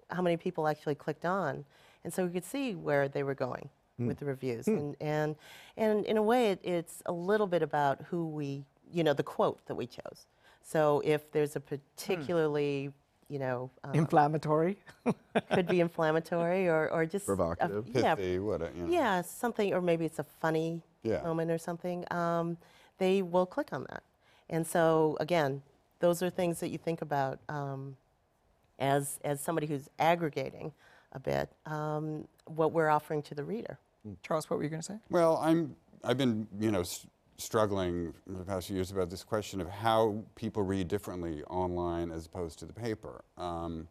how many people actually clicked on. And so we could see where they were going with the reviews. And, and, and in a way, it, it's a little bit about who we, you know, the quote that we chose. So if there's a particularly, you know, uh, Inflammatory. could be inflammatory or, or just a- Provocative. yeah, Pithy, what a, you know. yeah, something, or maybe it's a funny Yeah. moment or something. Um, they will click on that, and so again, those are things that you think about um, as as somebody who's aggregating a bit um, what we're offering to the reader. Charles, what were you going to say? Well, I'm, I've been, you know, s- struggling for the past few years about this question of how people read differently online as opposed to the paper. Um,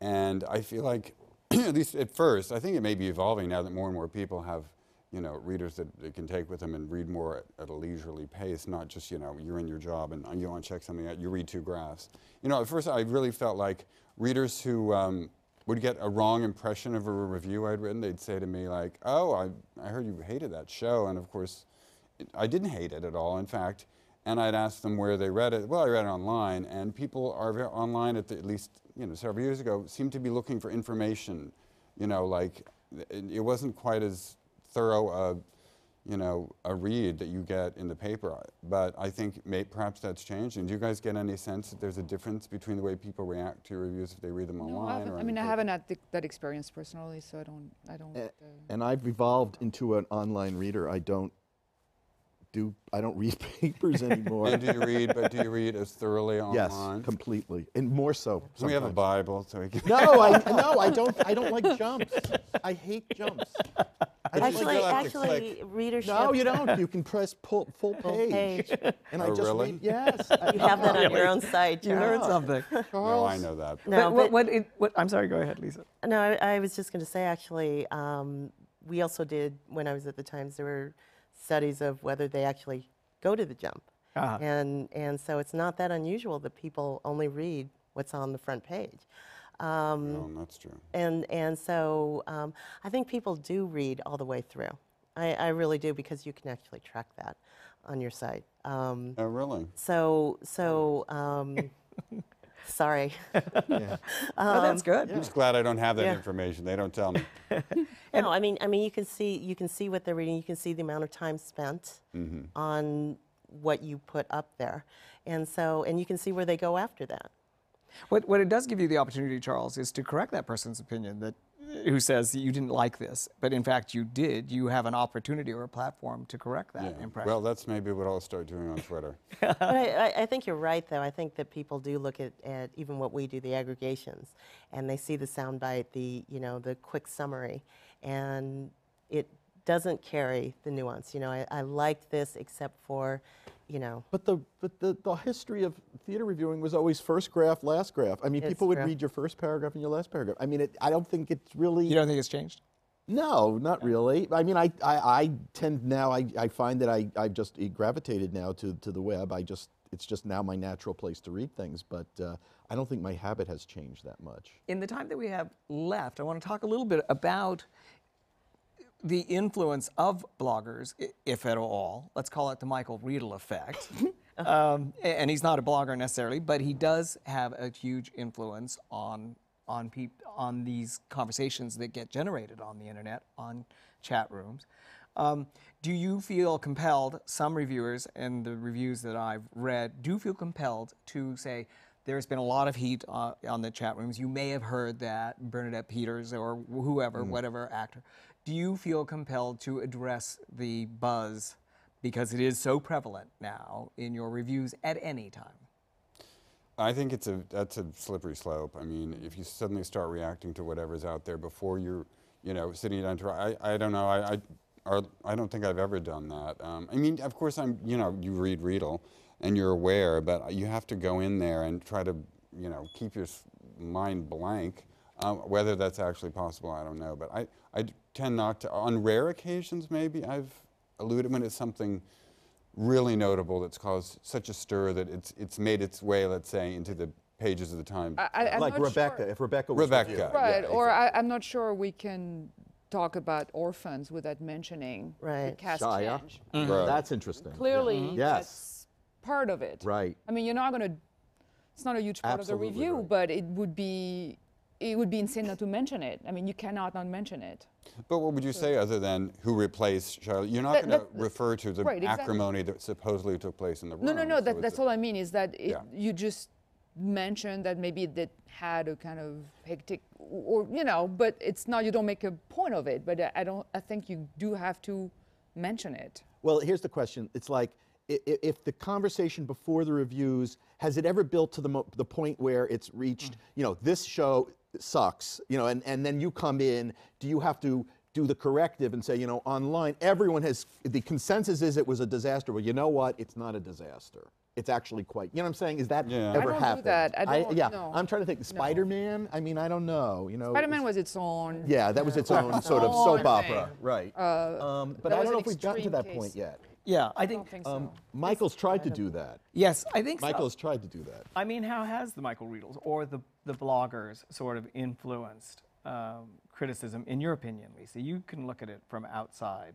and I feel like, at least at first, I think it may be evolving now that more and more people have, you know, readers that they can take with them and read more at, at a leisurely pace, not just, you know, you're in your job and you want to check something out, you read two graphs. You know, at first I really felt like readers who um, would get a wrong impression of a review I'd written, they'd say to me like, oh, I, I heard you hated that show. And of course, it, I didn't hate it at all, in fact. And I'd ask them where they read it. Well, I read it online, and people are online at, the, at least you know several years ago seemed to be looking for information. You know, like it, it wasn't quite as thorough a, you know, a read that you get in the paper. But I think may, perhaps that's changing. Do you guys get any sense that there's a difference between the way people react to your reviews if they read them No, online haven't, or I mean, I haven't had th- that experience personally, so I don't. I don't. Uh, And I've evolved into an online reader. I don't do I don't read papers anymore. And do you read? But do you read as thoroughly yes, completely, and more so. So we have a. Bible, so we can. No, I no, I don't. I don't like jumps. I hate jumps. I Actually, still have actually, readership. no, you don't. You can press pull, full Full page, page. and I Oh, just really? read. Yes, You have that on your own site. You learned Charles. something. No, I know that. No, but what, but- what, it, what, I'm sorry, go ahead, Lisa. No, I, I was just going to say actually, um, we also did when I was at the Times. There were studies of whether they actually go to the jump, Uh-huh. and and so it's not that unusual that people only read what's on the front page. Um, No, that's true. and and so um, I think people do read all the way through. I, I really do because you can actually track that on your site. Um, Oh, really? so so um, sorry. yeah. oh, that's good. I'm just glad I don't have that Yeah. information. They don't tell me. no, I mean I mean you can see you can see what they're reading. You can see the amount of time spent Mm-hmm. on what you put up there, and so and you can see where they go after that. What, what it does give you the opportunity, Charles, is to correct that person's opinion that who says that you didn't like this, but in fact you did. You have an opportunity or a platform to correct that Yeah. impression. Well, that's maybe what I'll start doing on Twitter. but I, I, I think you're right, though. I think that people do look at, at even what we do, the aggregations, and they see the soundbite, the you know, the quick summary, and it doesn't carry the nuance. You know, I, I liked this except for, you know, But the but the, the history of theater reviewing was always first graph, last graph. I mean, It's people would true. read your first paragraph and your last paragraph. I mean, it, I don't think it's really. you don't think it's changed? No, not really. I mean, I, I, I tend now, I, I find that I, I've just gravitated now to, to the web. I just, it's just now my natural place to read things, but uh, I don't think my habit has changed that much. In the time that we have left, I want to talk a little bit about the influence of bloggers, if at all. Let's call it the Michael Riedel effect. um, and he's not a blogger necessarily, but he does have a huge influence on on peop- on these conversations that get generated on the internet, on chat rooms. Um, do you feel compelled? Some reviewers and the reviews that I've read do feel compelled to say there's been a lot of heat uh, on the chat rooms. You may have heard that Bernadette Peters or whoever, whatever actor. Do you feel compelled to address the buzz because it is so prevalent now in your reviews at any time? I think it's a that's a slippery slope. I mean, if you suddenly start reacting to whatever's out there before you're, you know, sitting down to I, I don't know I I, or, I don't think I've ever done that. Um, I mean, of course I'm you know you read Riedel, and you're aware, but you have to go in there and try to you know keep your mind blank. Um, whether that's actually possible, I don't know. But I, I tend not to. On rare occasions, maybe I've alluded when it's something really notable that's caused such a stir that it's it's made its way, let's say, into the pages of the Time. I, I, like Rebecca, Sure. if Rebecca was Rebecca, reviewing. yeah, Right, or I, I'm not sure we can talk about orphans without mentioning the Right. cast Shia. change. Right. That's interesting. Clearly, Yes. that's part of it. Right. I mean, you're not going to. It's not a huge part Absolutely of the review, right. but it would be. It would be insane not to mention it. I mean, you cannot not mention it. But what would you say other than who replaced Charlotte? You're not going to refer to the right, exactly. acrimony that supposedly took place in the room. No, no, no. so That, that's a- all I mean is that it, Yeah. you just mentioned that maybe that had a kind of hectic, or you know, but it's not. You don't make a point of it. But I- I don't. I think you do have to mention it. Well, here's the question. It's like i- i- if the conversation before the reviews has it ever built to the mo- the point where it's Mm. reached, you know, this show sucks, you know, and, and then you come in, do you have to do the corrective and say, you know, online everyone has the consensus is it was a disaster. Well, you know what? It's not a disaster. It's actually quite. You know what I'm saying? Is that Yeah. I ever don't do happened? that. I don't- yeah, no. I'm trying to think. Spider-Man. I mean, I don't know. You know, Spider-Man was its own. Yeah, that was its own sort of soap opera, thing. right? um, but I don't know if we've gotten to that case. point yet. Yeah, I I think. don't think so. Um, Michael's tried to do that. yes, I think so. Michael's tried to do that. I mean, how has the Michael Riedels or the, the bloggers sort of influenced um, criticism, in your opinion, Lisa? You can look at it from outside.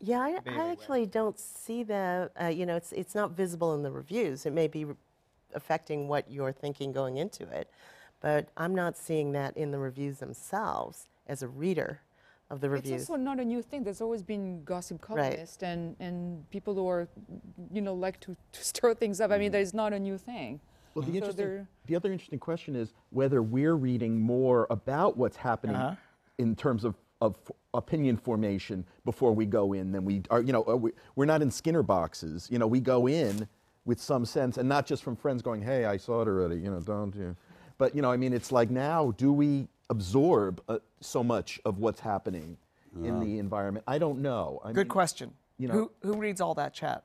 Yeah, I, I Webb. actually don't see that. Uh, you know, it's it's not visible in the reviews. It may be re- affecting what you're thinking going into it, but I'm not seeing that in the reviews themselves as a reader of the reviews. It's also not a new thing. There's always been gossip columnists and, and people who are, you know, like to, to stir things up. I mean, that is not a new thing. Well, the, So interesting, the other interesting question is whether we're reading more about what's happening Uh-huh. in terms of, of opinion formation before we go in than we are. You know, are we, we're not in Skinner boxes. You know, we go in with some sense, and not just from friends going, "Hey, I saw it already." You know, don't you? But you know, I mean, it's like now, do we absorb uh, so much of what's happening in the environment? I don't know. I Good mean, question. you know- who, who reads all that chat?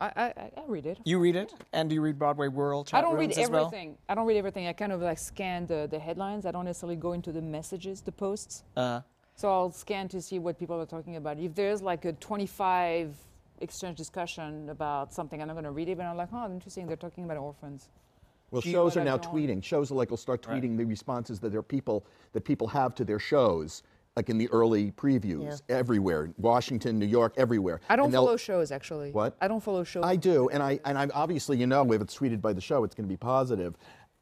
I, I, I- I read it. You read it? And do you read Broadway World chat I don't read rooms as well? everything. I don't read everything. I kind of like scan the, the headlines. I don't necessarily go into the messages, the posts. Uh, So I'll scan to see what people are talking about. If there's like a 25 exchange discussion about something, and I'm not going to read it, and I'm like, oh, interesting. They're talking about orphans. Well, shows are now tweeting. Shows are like will start Right. tweeting the responses that their people that people have to their shows, like in the early previews, everywhere, Washington, New York, everywhere. I don't follow shows actually. What? I don't follow shows. I do, and I and I obviously you know if it's tweeted by the show, it's going to be positive.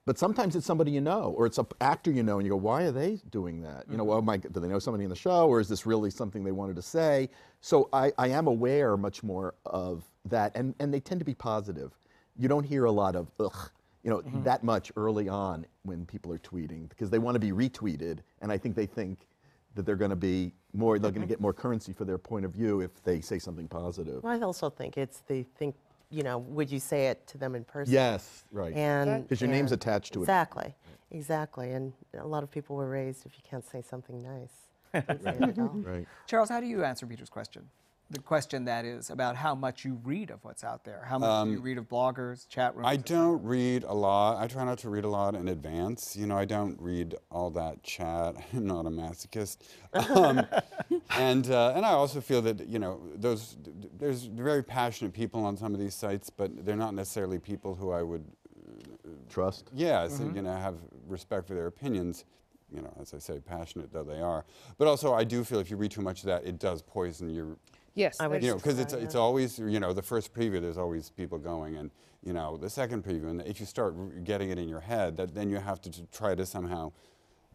But sometimes it's somebody you know, or it's an actor you know, and you go, "Why are they doing that?" You know, Mm-hmm. well, my, do they know somebody in the show, or is this really something they wanted to say? So I, I am aware much more of that, and and they tend to be positive. You don't hear a lot of ugh. You you know, mm-hmm. that much early on when people are tweeting because they want to be retweeted, and I think they think that they're going to be more, they're going to mm-hmm. get more currency for their point of view if they say something positive. I also think it's the think, you know, would you say it to them in person? Yes, right. And Because your name's attached to it. Exactly, exactly. And a lot of people were raised if you can't say something nice. don't say it at all. Right. Charles, how do you answer Peter's question? The question that is about how much you read of what's out there. How much do you read of bloggers, chat rooms? Um, I don't read a lot. I try not to read a lot in advance. You know, I don't read all that chat. I'm not a masochist. Um, and uh, and I also feel that you know those there's very passionate people on some of these sites, but they're not necessarily people who I would Trust. yeah, so, you know, have respect for their opinions. You know, as I say, passionate though they are. But also, I do feel if you read too much of that, it does poison your Yes, I would that's you know, because it's it's always you know the first preview. There's always people going, and you know the second preview. And if you start getting it in your head, that then you have to t- try to somehow,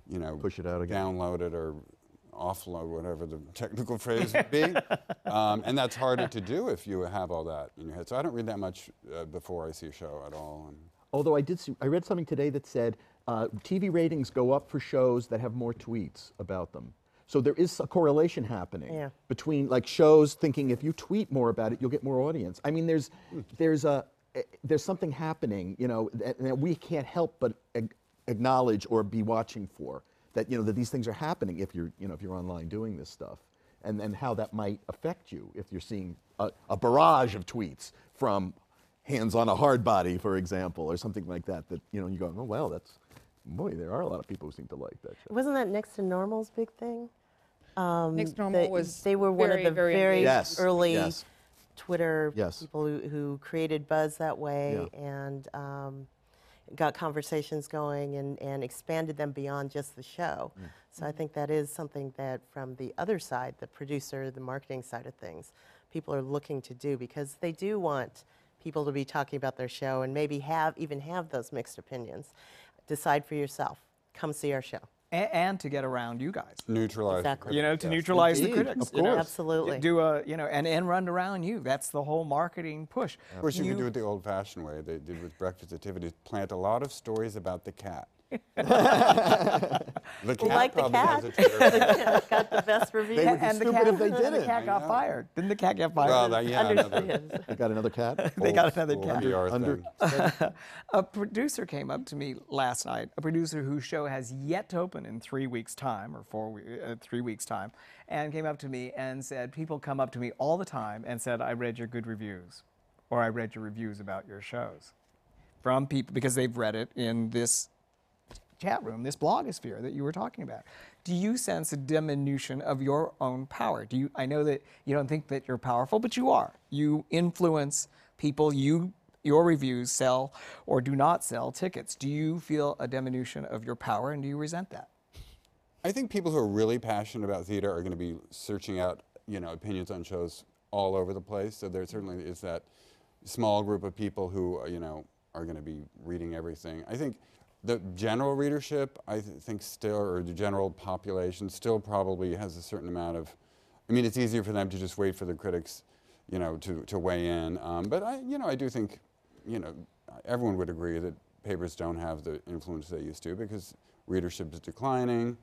you know, Push it out again. download it or offload, whatever the technical phrase would be. um, and that's harder to do if you have all that in your head. So I don't read that much uh, before I see a show at all. And Although I did see, I read something today that said uh, TV ratings go up for shows that have more tweets about them. So there is a correlation happening Yeah. between like shows thinking if you tweet more about it, you'll get more audience. I mean, there's there's a eh, there's something happening, you know, that, that we can't help but ag- acknowledge or be watching for. That you know that these things are happening if you're you know if you're online doing this stuff, and then how that might affect you if you're seeing a, a barrage of tweets from hands on a hard body, for example, or something like that. That you know you go, oh well, that's boy, there are a lot of people who seem to like that show. Wasn't that next to normal's big thing? Um, Next Normal they- was They were one very, of the very very engaged. Yes, early yes. Twitter Yes. people who, who created buzz that way Yeah. and um, got conversations going and, and expanded them beyond just the show. Mm. So I think that is something that from the other side, the producer, the marketing side of things, people are looking to do because they do want people to be talking about their show and maybe have even have those mixed opinions. Decide for yourself. Come see our show. A- and to get around you guys. neutralize. Exactly. You know, to yes. neutralize Indeed, the critics. of you know. Absolutely. Do a, you know, and, and run around you. That's the whole marketing push. Of course, you, could do it the old-fashioned way. They did with Breakfast at Tiffany's. Plant a lot of stories about the cat. the cat like the probably has cat. a Twitter. got the best review. They would be and the cat, if they didn't. The cat got fired. Didn't the cat get fired? well, that, yeah, another They got another cat. They got old another cat. PR Under- A producer came up to me last night, a producer whose show has yet to open in three weeks' time or four, we- uh, three weeks' time, and came up to me and said, people come up to me all the time and said, I read your good reviews, or I read your reviews about your shows, from people because they've read it in this chat room, this blogosphere that you were talking about. Do you sense a diminution of your own power? Do you? I know that you don't think that you're powerful, but you are. You influence people. You your reviews sell or do not sell tickets. Do you feel a diminution of your power, and do you resent that? I think people who are really passionate about theater are going to be searching out, you know, opinions on shows all over the place. So there certainly is that small group of people who, you know, are going to be reading everything. I think the general readership, I th- think still, or the general population still probably has a certain amount of, I mean, it's easier for them to just wait for the critics, you know, to, to weigh in. Um, but I, you know, I do think, you know, everyone would agree that papers don't have the influence they used to because readership is declining.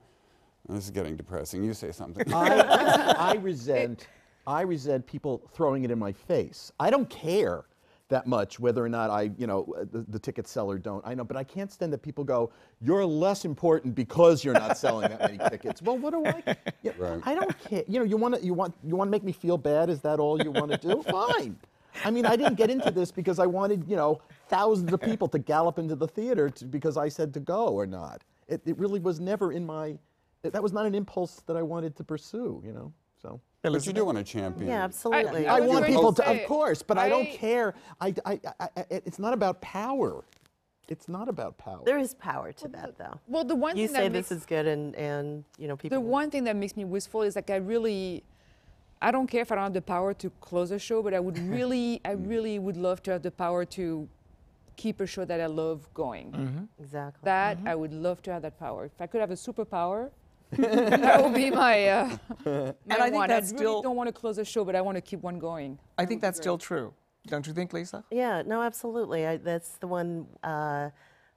This is getting depressing. You say something. I, I resent, I resent people throwing it in my face. I don't care that much whether or not I, you know, uh, the, the ticket seller don't. I know, but I can't stand that people go, "You're less important because you're not selling that many tickets." Well, what do I? Yeah, Right. I don't care. You know, you want to, you want, you want to make me feel bad? Is that all you want to do? Fine. I mean, I didn't get into this because I wanted, you know, thousands of people to gallop into the theater to, because I said to go or not. It, it really was never in my. That was not an impulse that I wanted to pursue. You know, so. But you do want a champion. Yeah, absolutely. I was want people to to, of course, but I, don't care. I, I, I, I, it's not about power. It's not about power. There is power to that, though. Well, the one You thing say that this makes, is good, and, and you know people. the one thing that makes me wistful is like I really, I don't care if I don't have the power to close a show, but I would really, I mm. really would love to have the power to keep a show that I love going. Mm-hmm. exactly. That mm-hmm. I would love to have that power. If I could have a superpower, that will be my. Uh, my I think one. that's I still- really don't want to close the show, but I want to keep one going. I think that's still true. Don't you think, Lisa? Yeah, no, absolutely. I, that's the one, uh,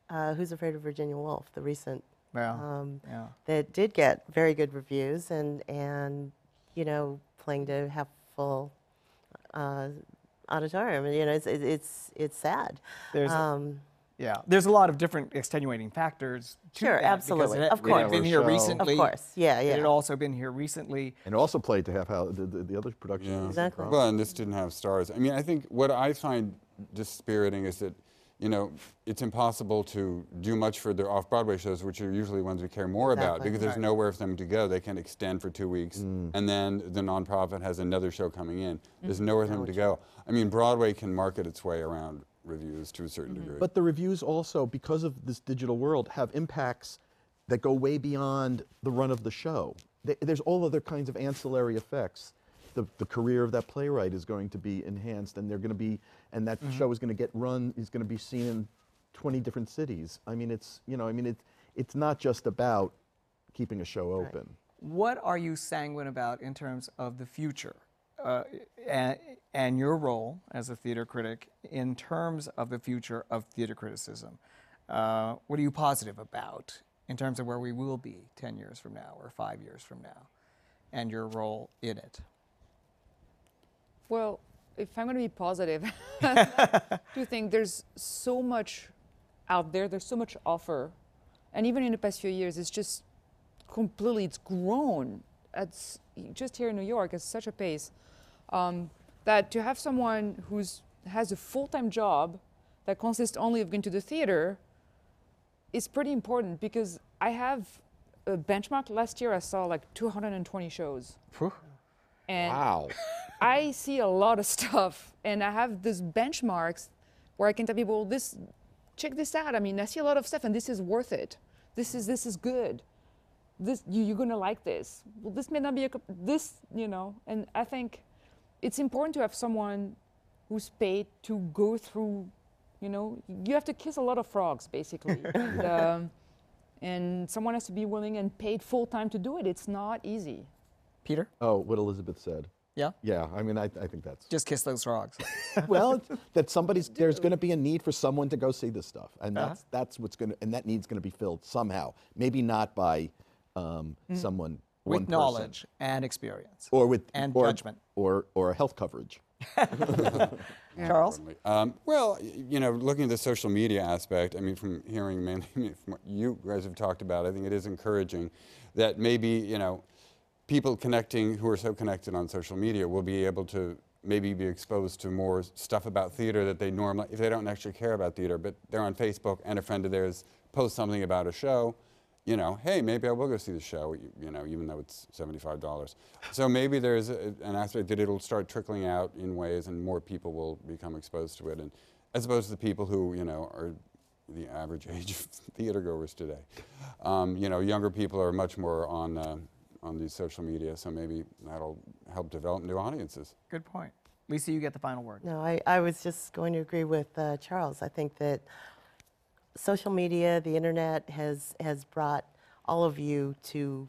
uh, Who's Afraid of Virginia Woolf, the recent, Yeah. um, yeah. that did get very good reviews and, and you know, playing to half full uh, auditorium. And, you know, it's, it- it's, it's sad. There's a- Um, Yeah, there's a lot of different extenuating factors. To Sure, that absolutely. It, Of course. it had course. been here Show. Recently. of course, yeah, yeah. It had also been here recently. And also played to have how the, the, the other production. Yeah. Exactly. Well, and this didn't have stars. I mean, I think what I find dispiriting is that, you know, it's impossible to do much for their off-Broadway shows, which are usually ones we care more about, because there's nowhere for them to go. They can't extend for two weeks, Mm. and then the nonprofit has another show coming in. There's Mm-hmm. nowhere for them to go. I mean, Broadway can market its way around reviews to a certain Mm-hmm. degree. But the reviews also, because of this digital world, have impacts that go way beyond the run of the show. Th- There's all other kinds of ancillary effects. The, the career of that playwright is going to be enhanced, and they're going to be, and that show is going to get run, is going to be seen in 20 different cities. I mean, it's you know, I mean, it, it's not just about keeping a show Right. open. What are you sanguine about in terms of the future uh, and, and your role as a theater critic in terms of the future of theater criticism? Uh, what are you positive about in terms of where we will be 10 years from now or five years from now and your role in it? Well, if I'm going to be positive, do think there's so much out there. There's so much offer, and even in the past few years, it's just completely it's grown. It's just here in New York at such a pace um, that to have someone who has a full-time job that consists only of going to the theater is pretty important because I have a benchmark. Last year, I saw like 220 shows, and Wow. I see a lot of stuff, and I have these benchmarks where I can tell people, "This, check this out. I mean, I see a lot of stuff, and this is worth it. This is this is good. This you, you're gonna like this. Well, this may not be a this, you know." And I think it's important to have someone who's paid to go through. You know, you have to kiss a lot of frogs, basically, and, um, and someone has to be willing and paid full time to do it. It's not easy. Peter? Oh, what Elizabeth said. Yeah? Yeah, I mean, I, I think that's Just kiss those frogs. well, that somebody's there's going to be a need for someone to go see this stuff, and Uh-huh. that's that's what's going to and that need's going to be filled somehow. Maybe not by um, someone one With person. knowledge and experience. or with and or, judgment. or or health coverage. Charles? Um, well, you know, looking at the social media aspect, I mean, from hearing mainly from what you guys have talked about, I think it is encouraging that maybe, you know, people connecting who are so connected on social media will be able to maybe be exposed to more stuff about theater that they normally, if they don't actually care about theater, but they're on Facebook and a friend of theirs posts something about a show, you know, hey, maybe I will go see the show, you, you know, even though it's $75. So maybe there's a, an aspect that it'll start trickling out in ways and more people will become exposed to it. And as opposed to the people who, you know, are the average age of theater goers today. Um, you know, younger people are much more on, uh, on these social media, so maybe that'll help develop new audiences. Good point. Lisa, you get the final word. No, I, I was just going to agree with uh, Charles. I think that social media, the internet has, has brought all of you to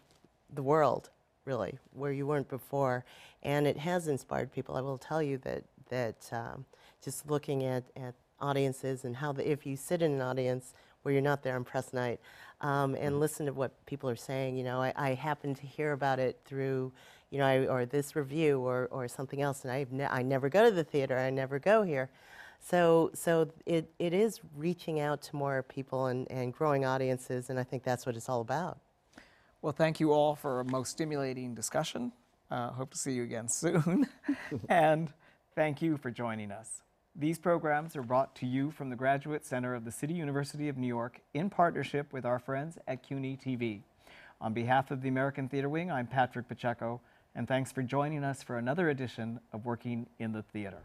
the world, really, where you weren't before. And it has inspired people. I will tell you that, that um, just looking at, at audiences and how, the, if you sit in an audience where you're not there on press night um, and listen to what people are saying, you know, I, I happen to hear about it through, you know, I, or this review or, or something else, and I've ne- I never go to the theater, I never go here. So, so it, it is reaching out to more people and, and growing audiences, and I think that's what it's all about. Well, thank you all for a most stimulating discussion. Uh, hope to see you again soon. and thank you for joining us. These programs are brought to you from the Graduate Center of the City University of New York in partnership with our friends at CUNY TV. On behalf of the American Theater Wing, I'm Patrick Pacheco, and thanks for joining us for another edition of Working in the Theater.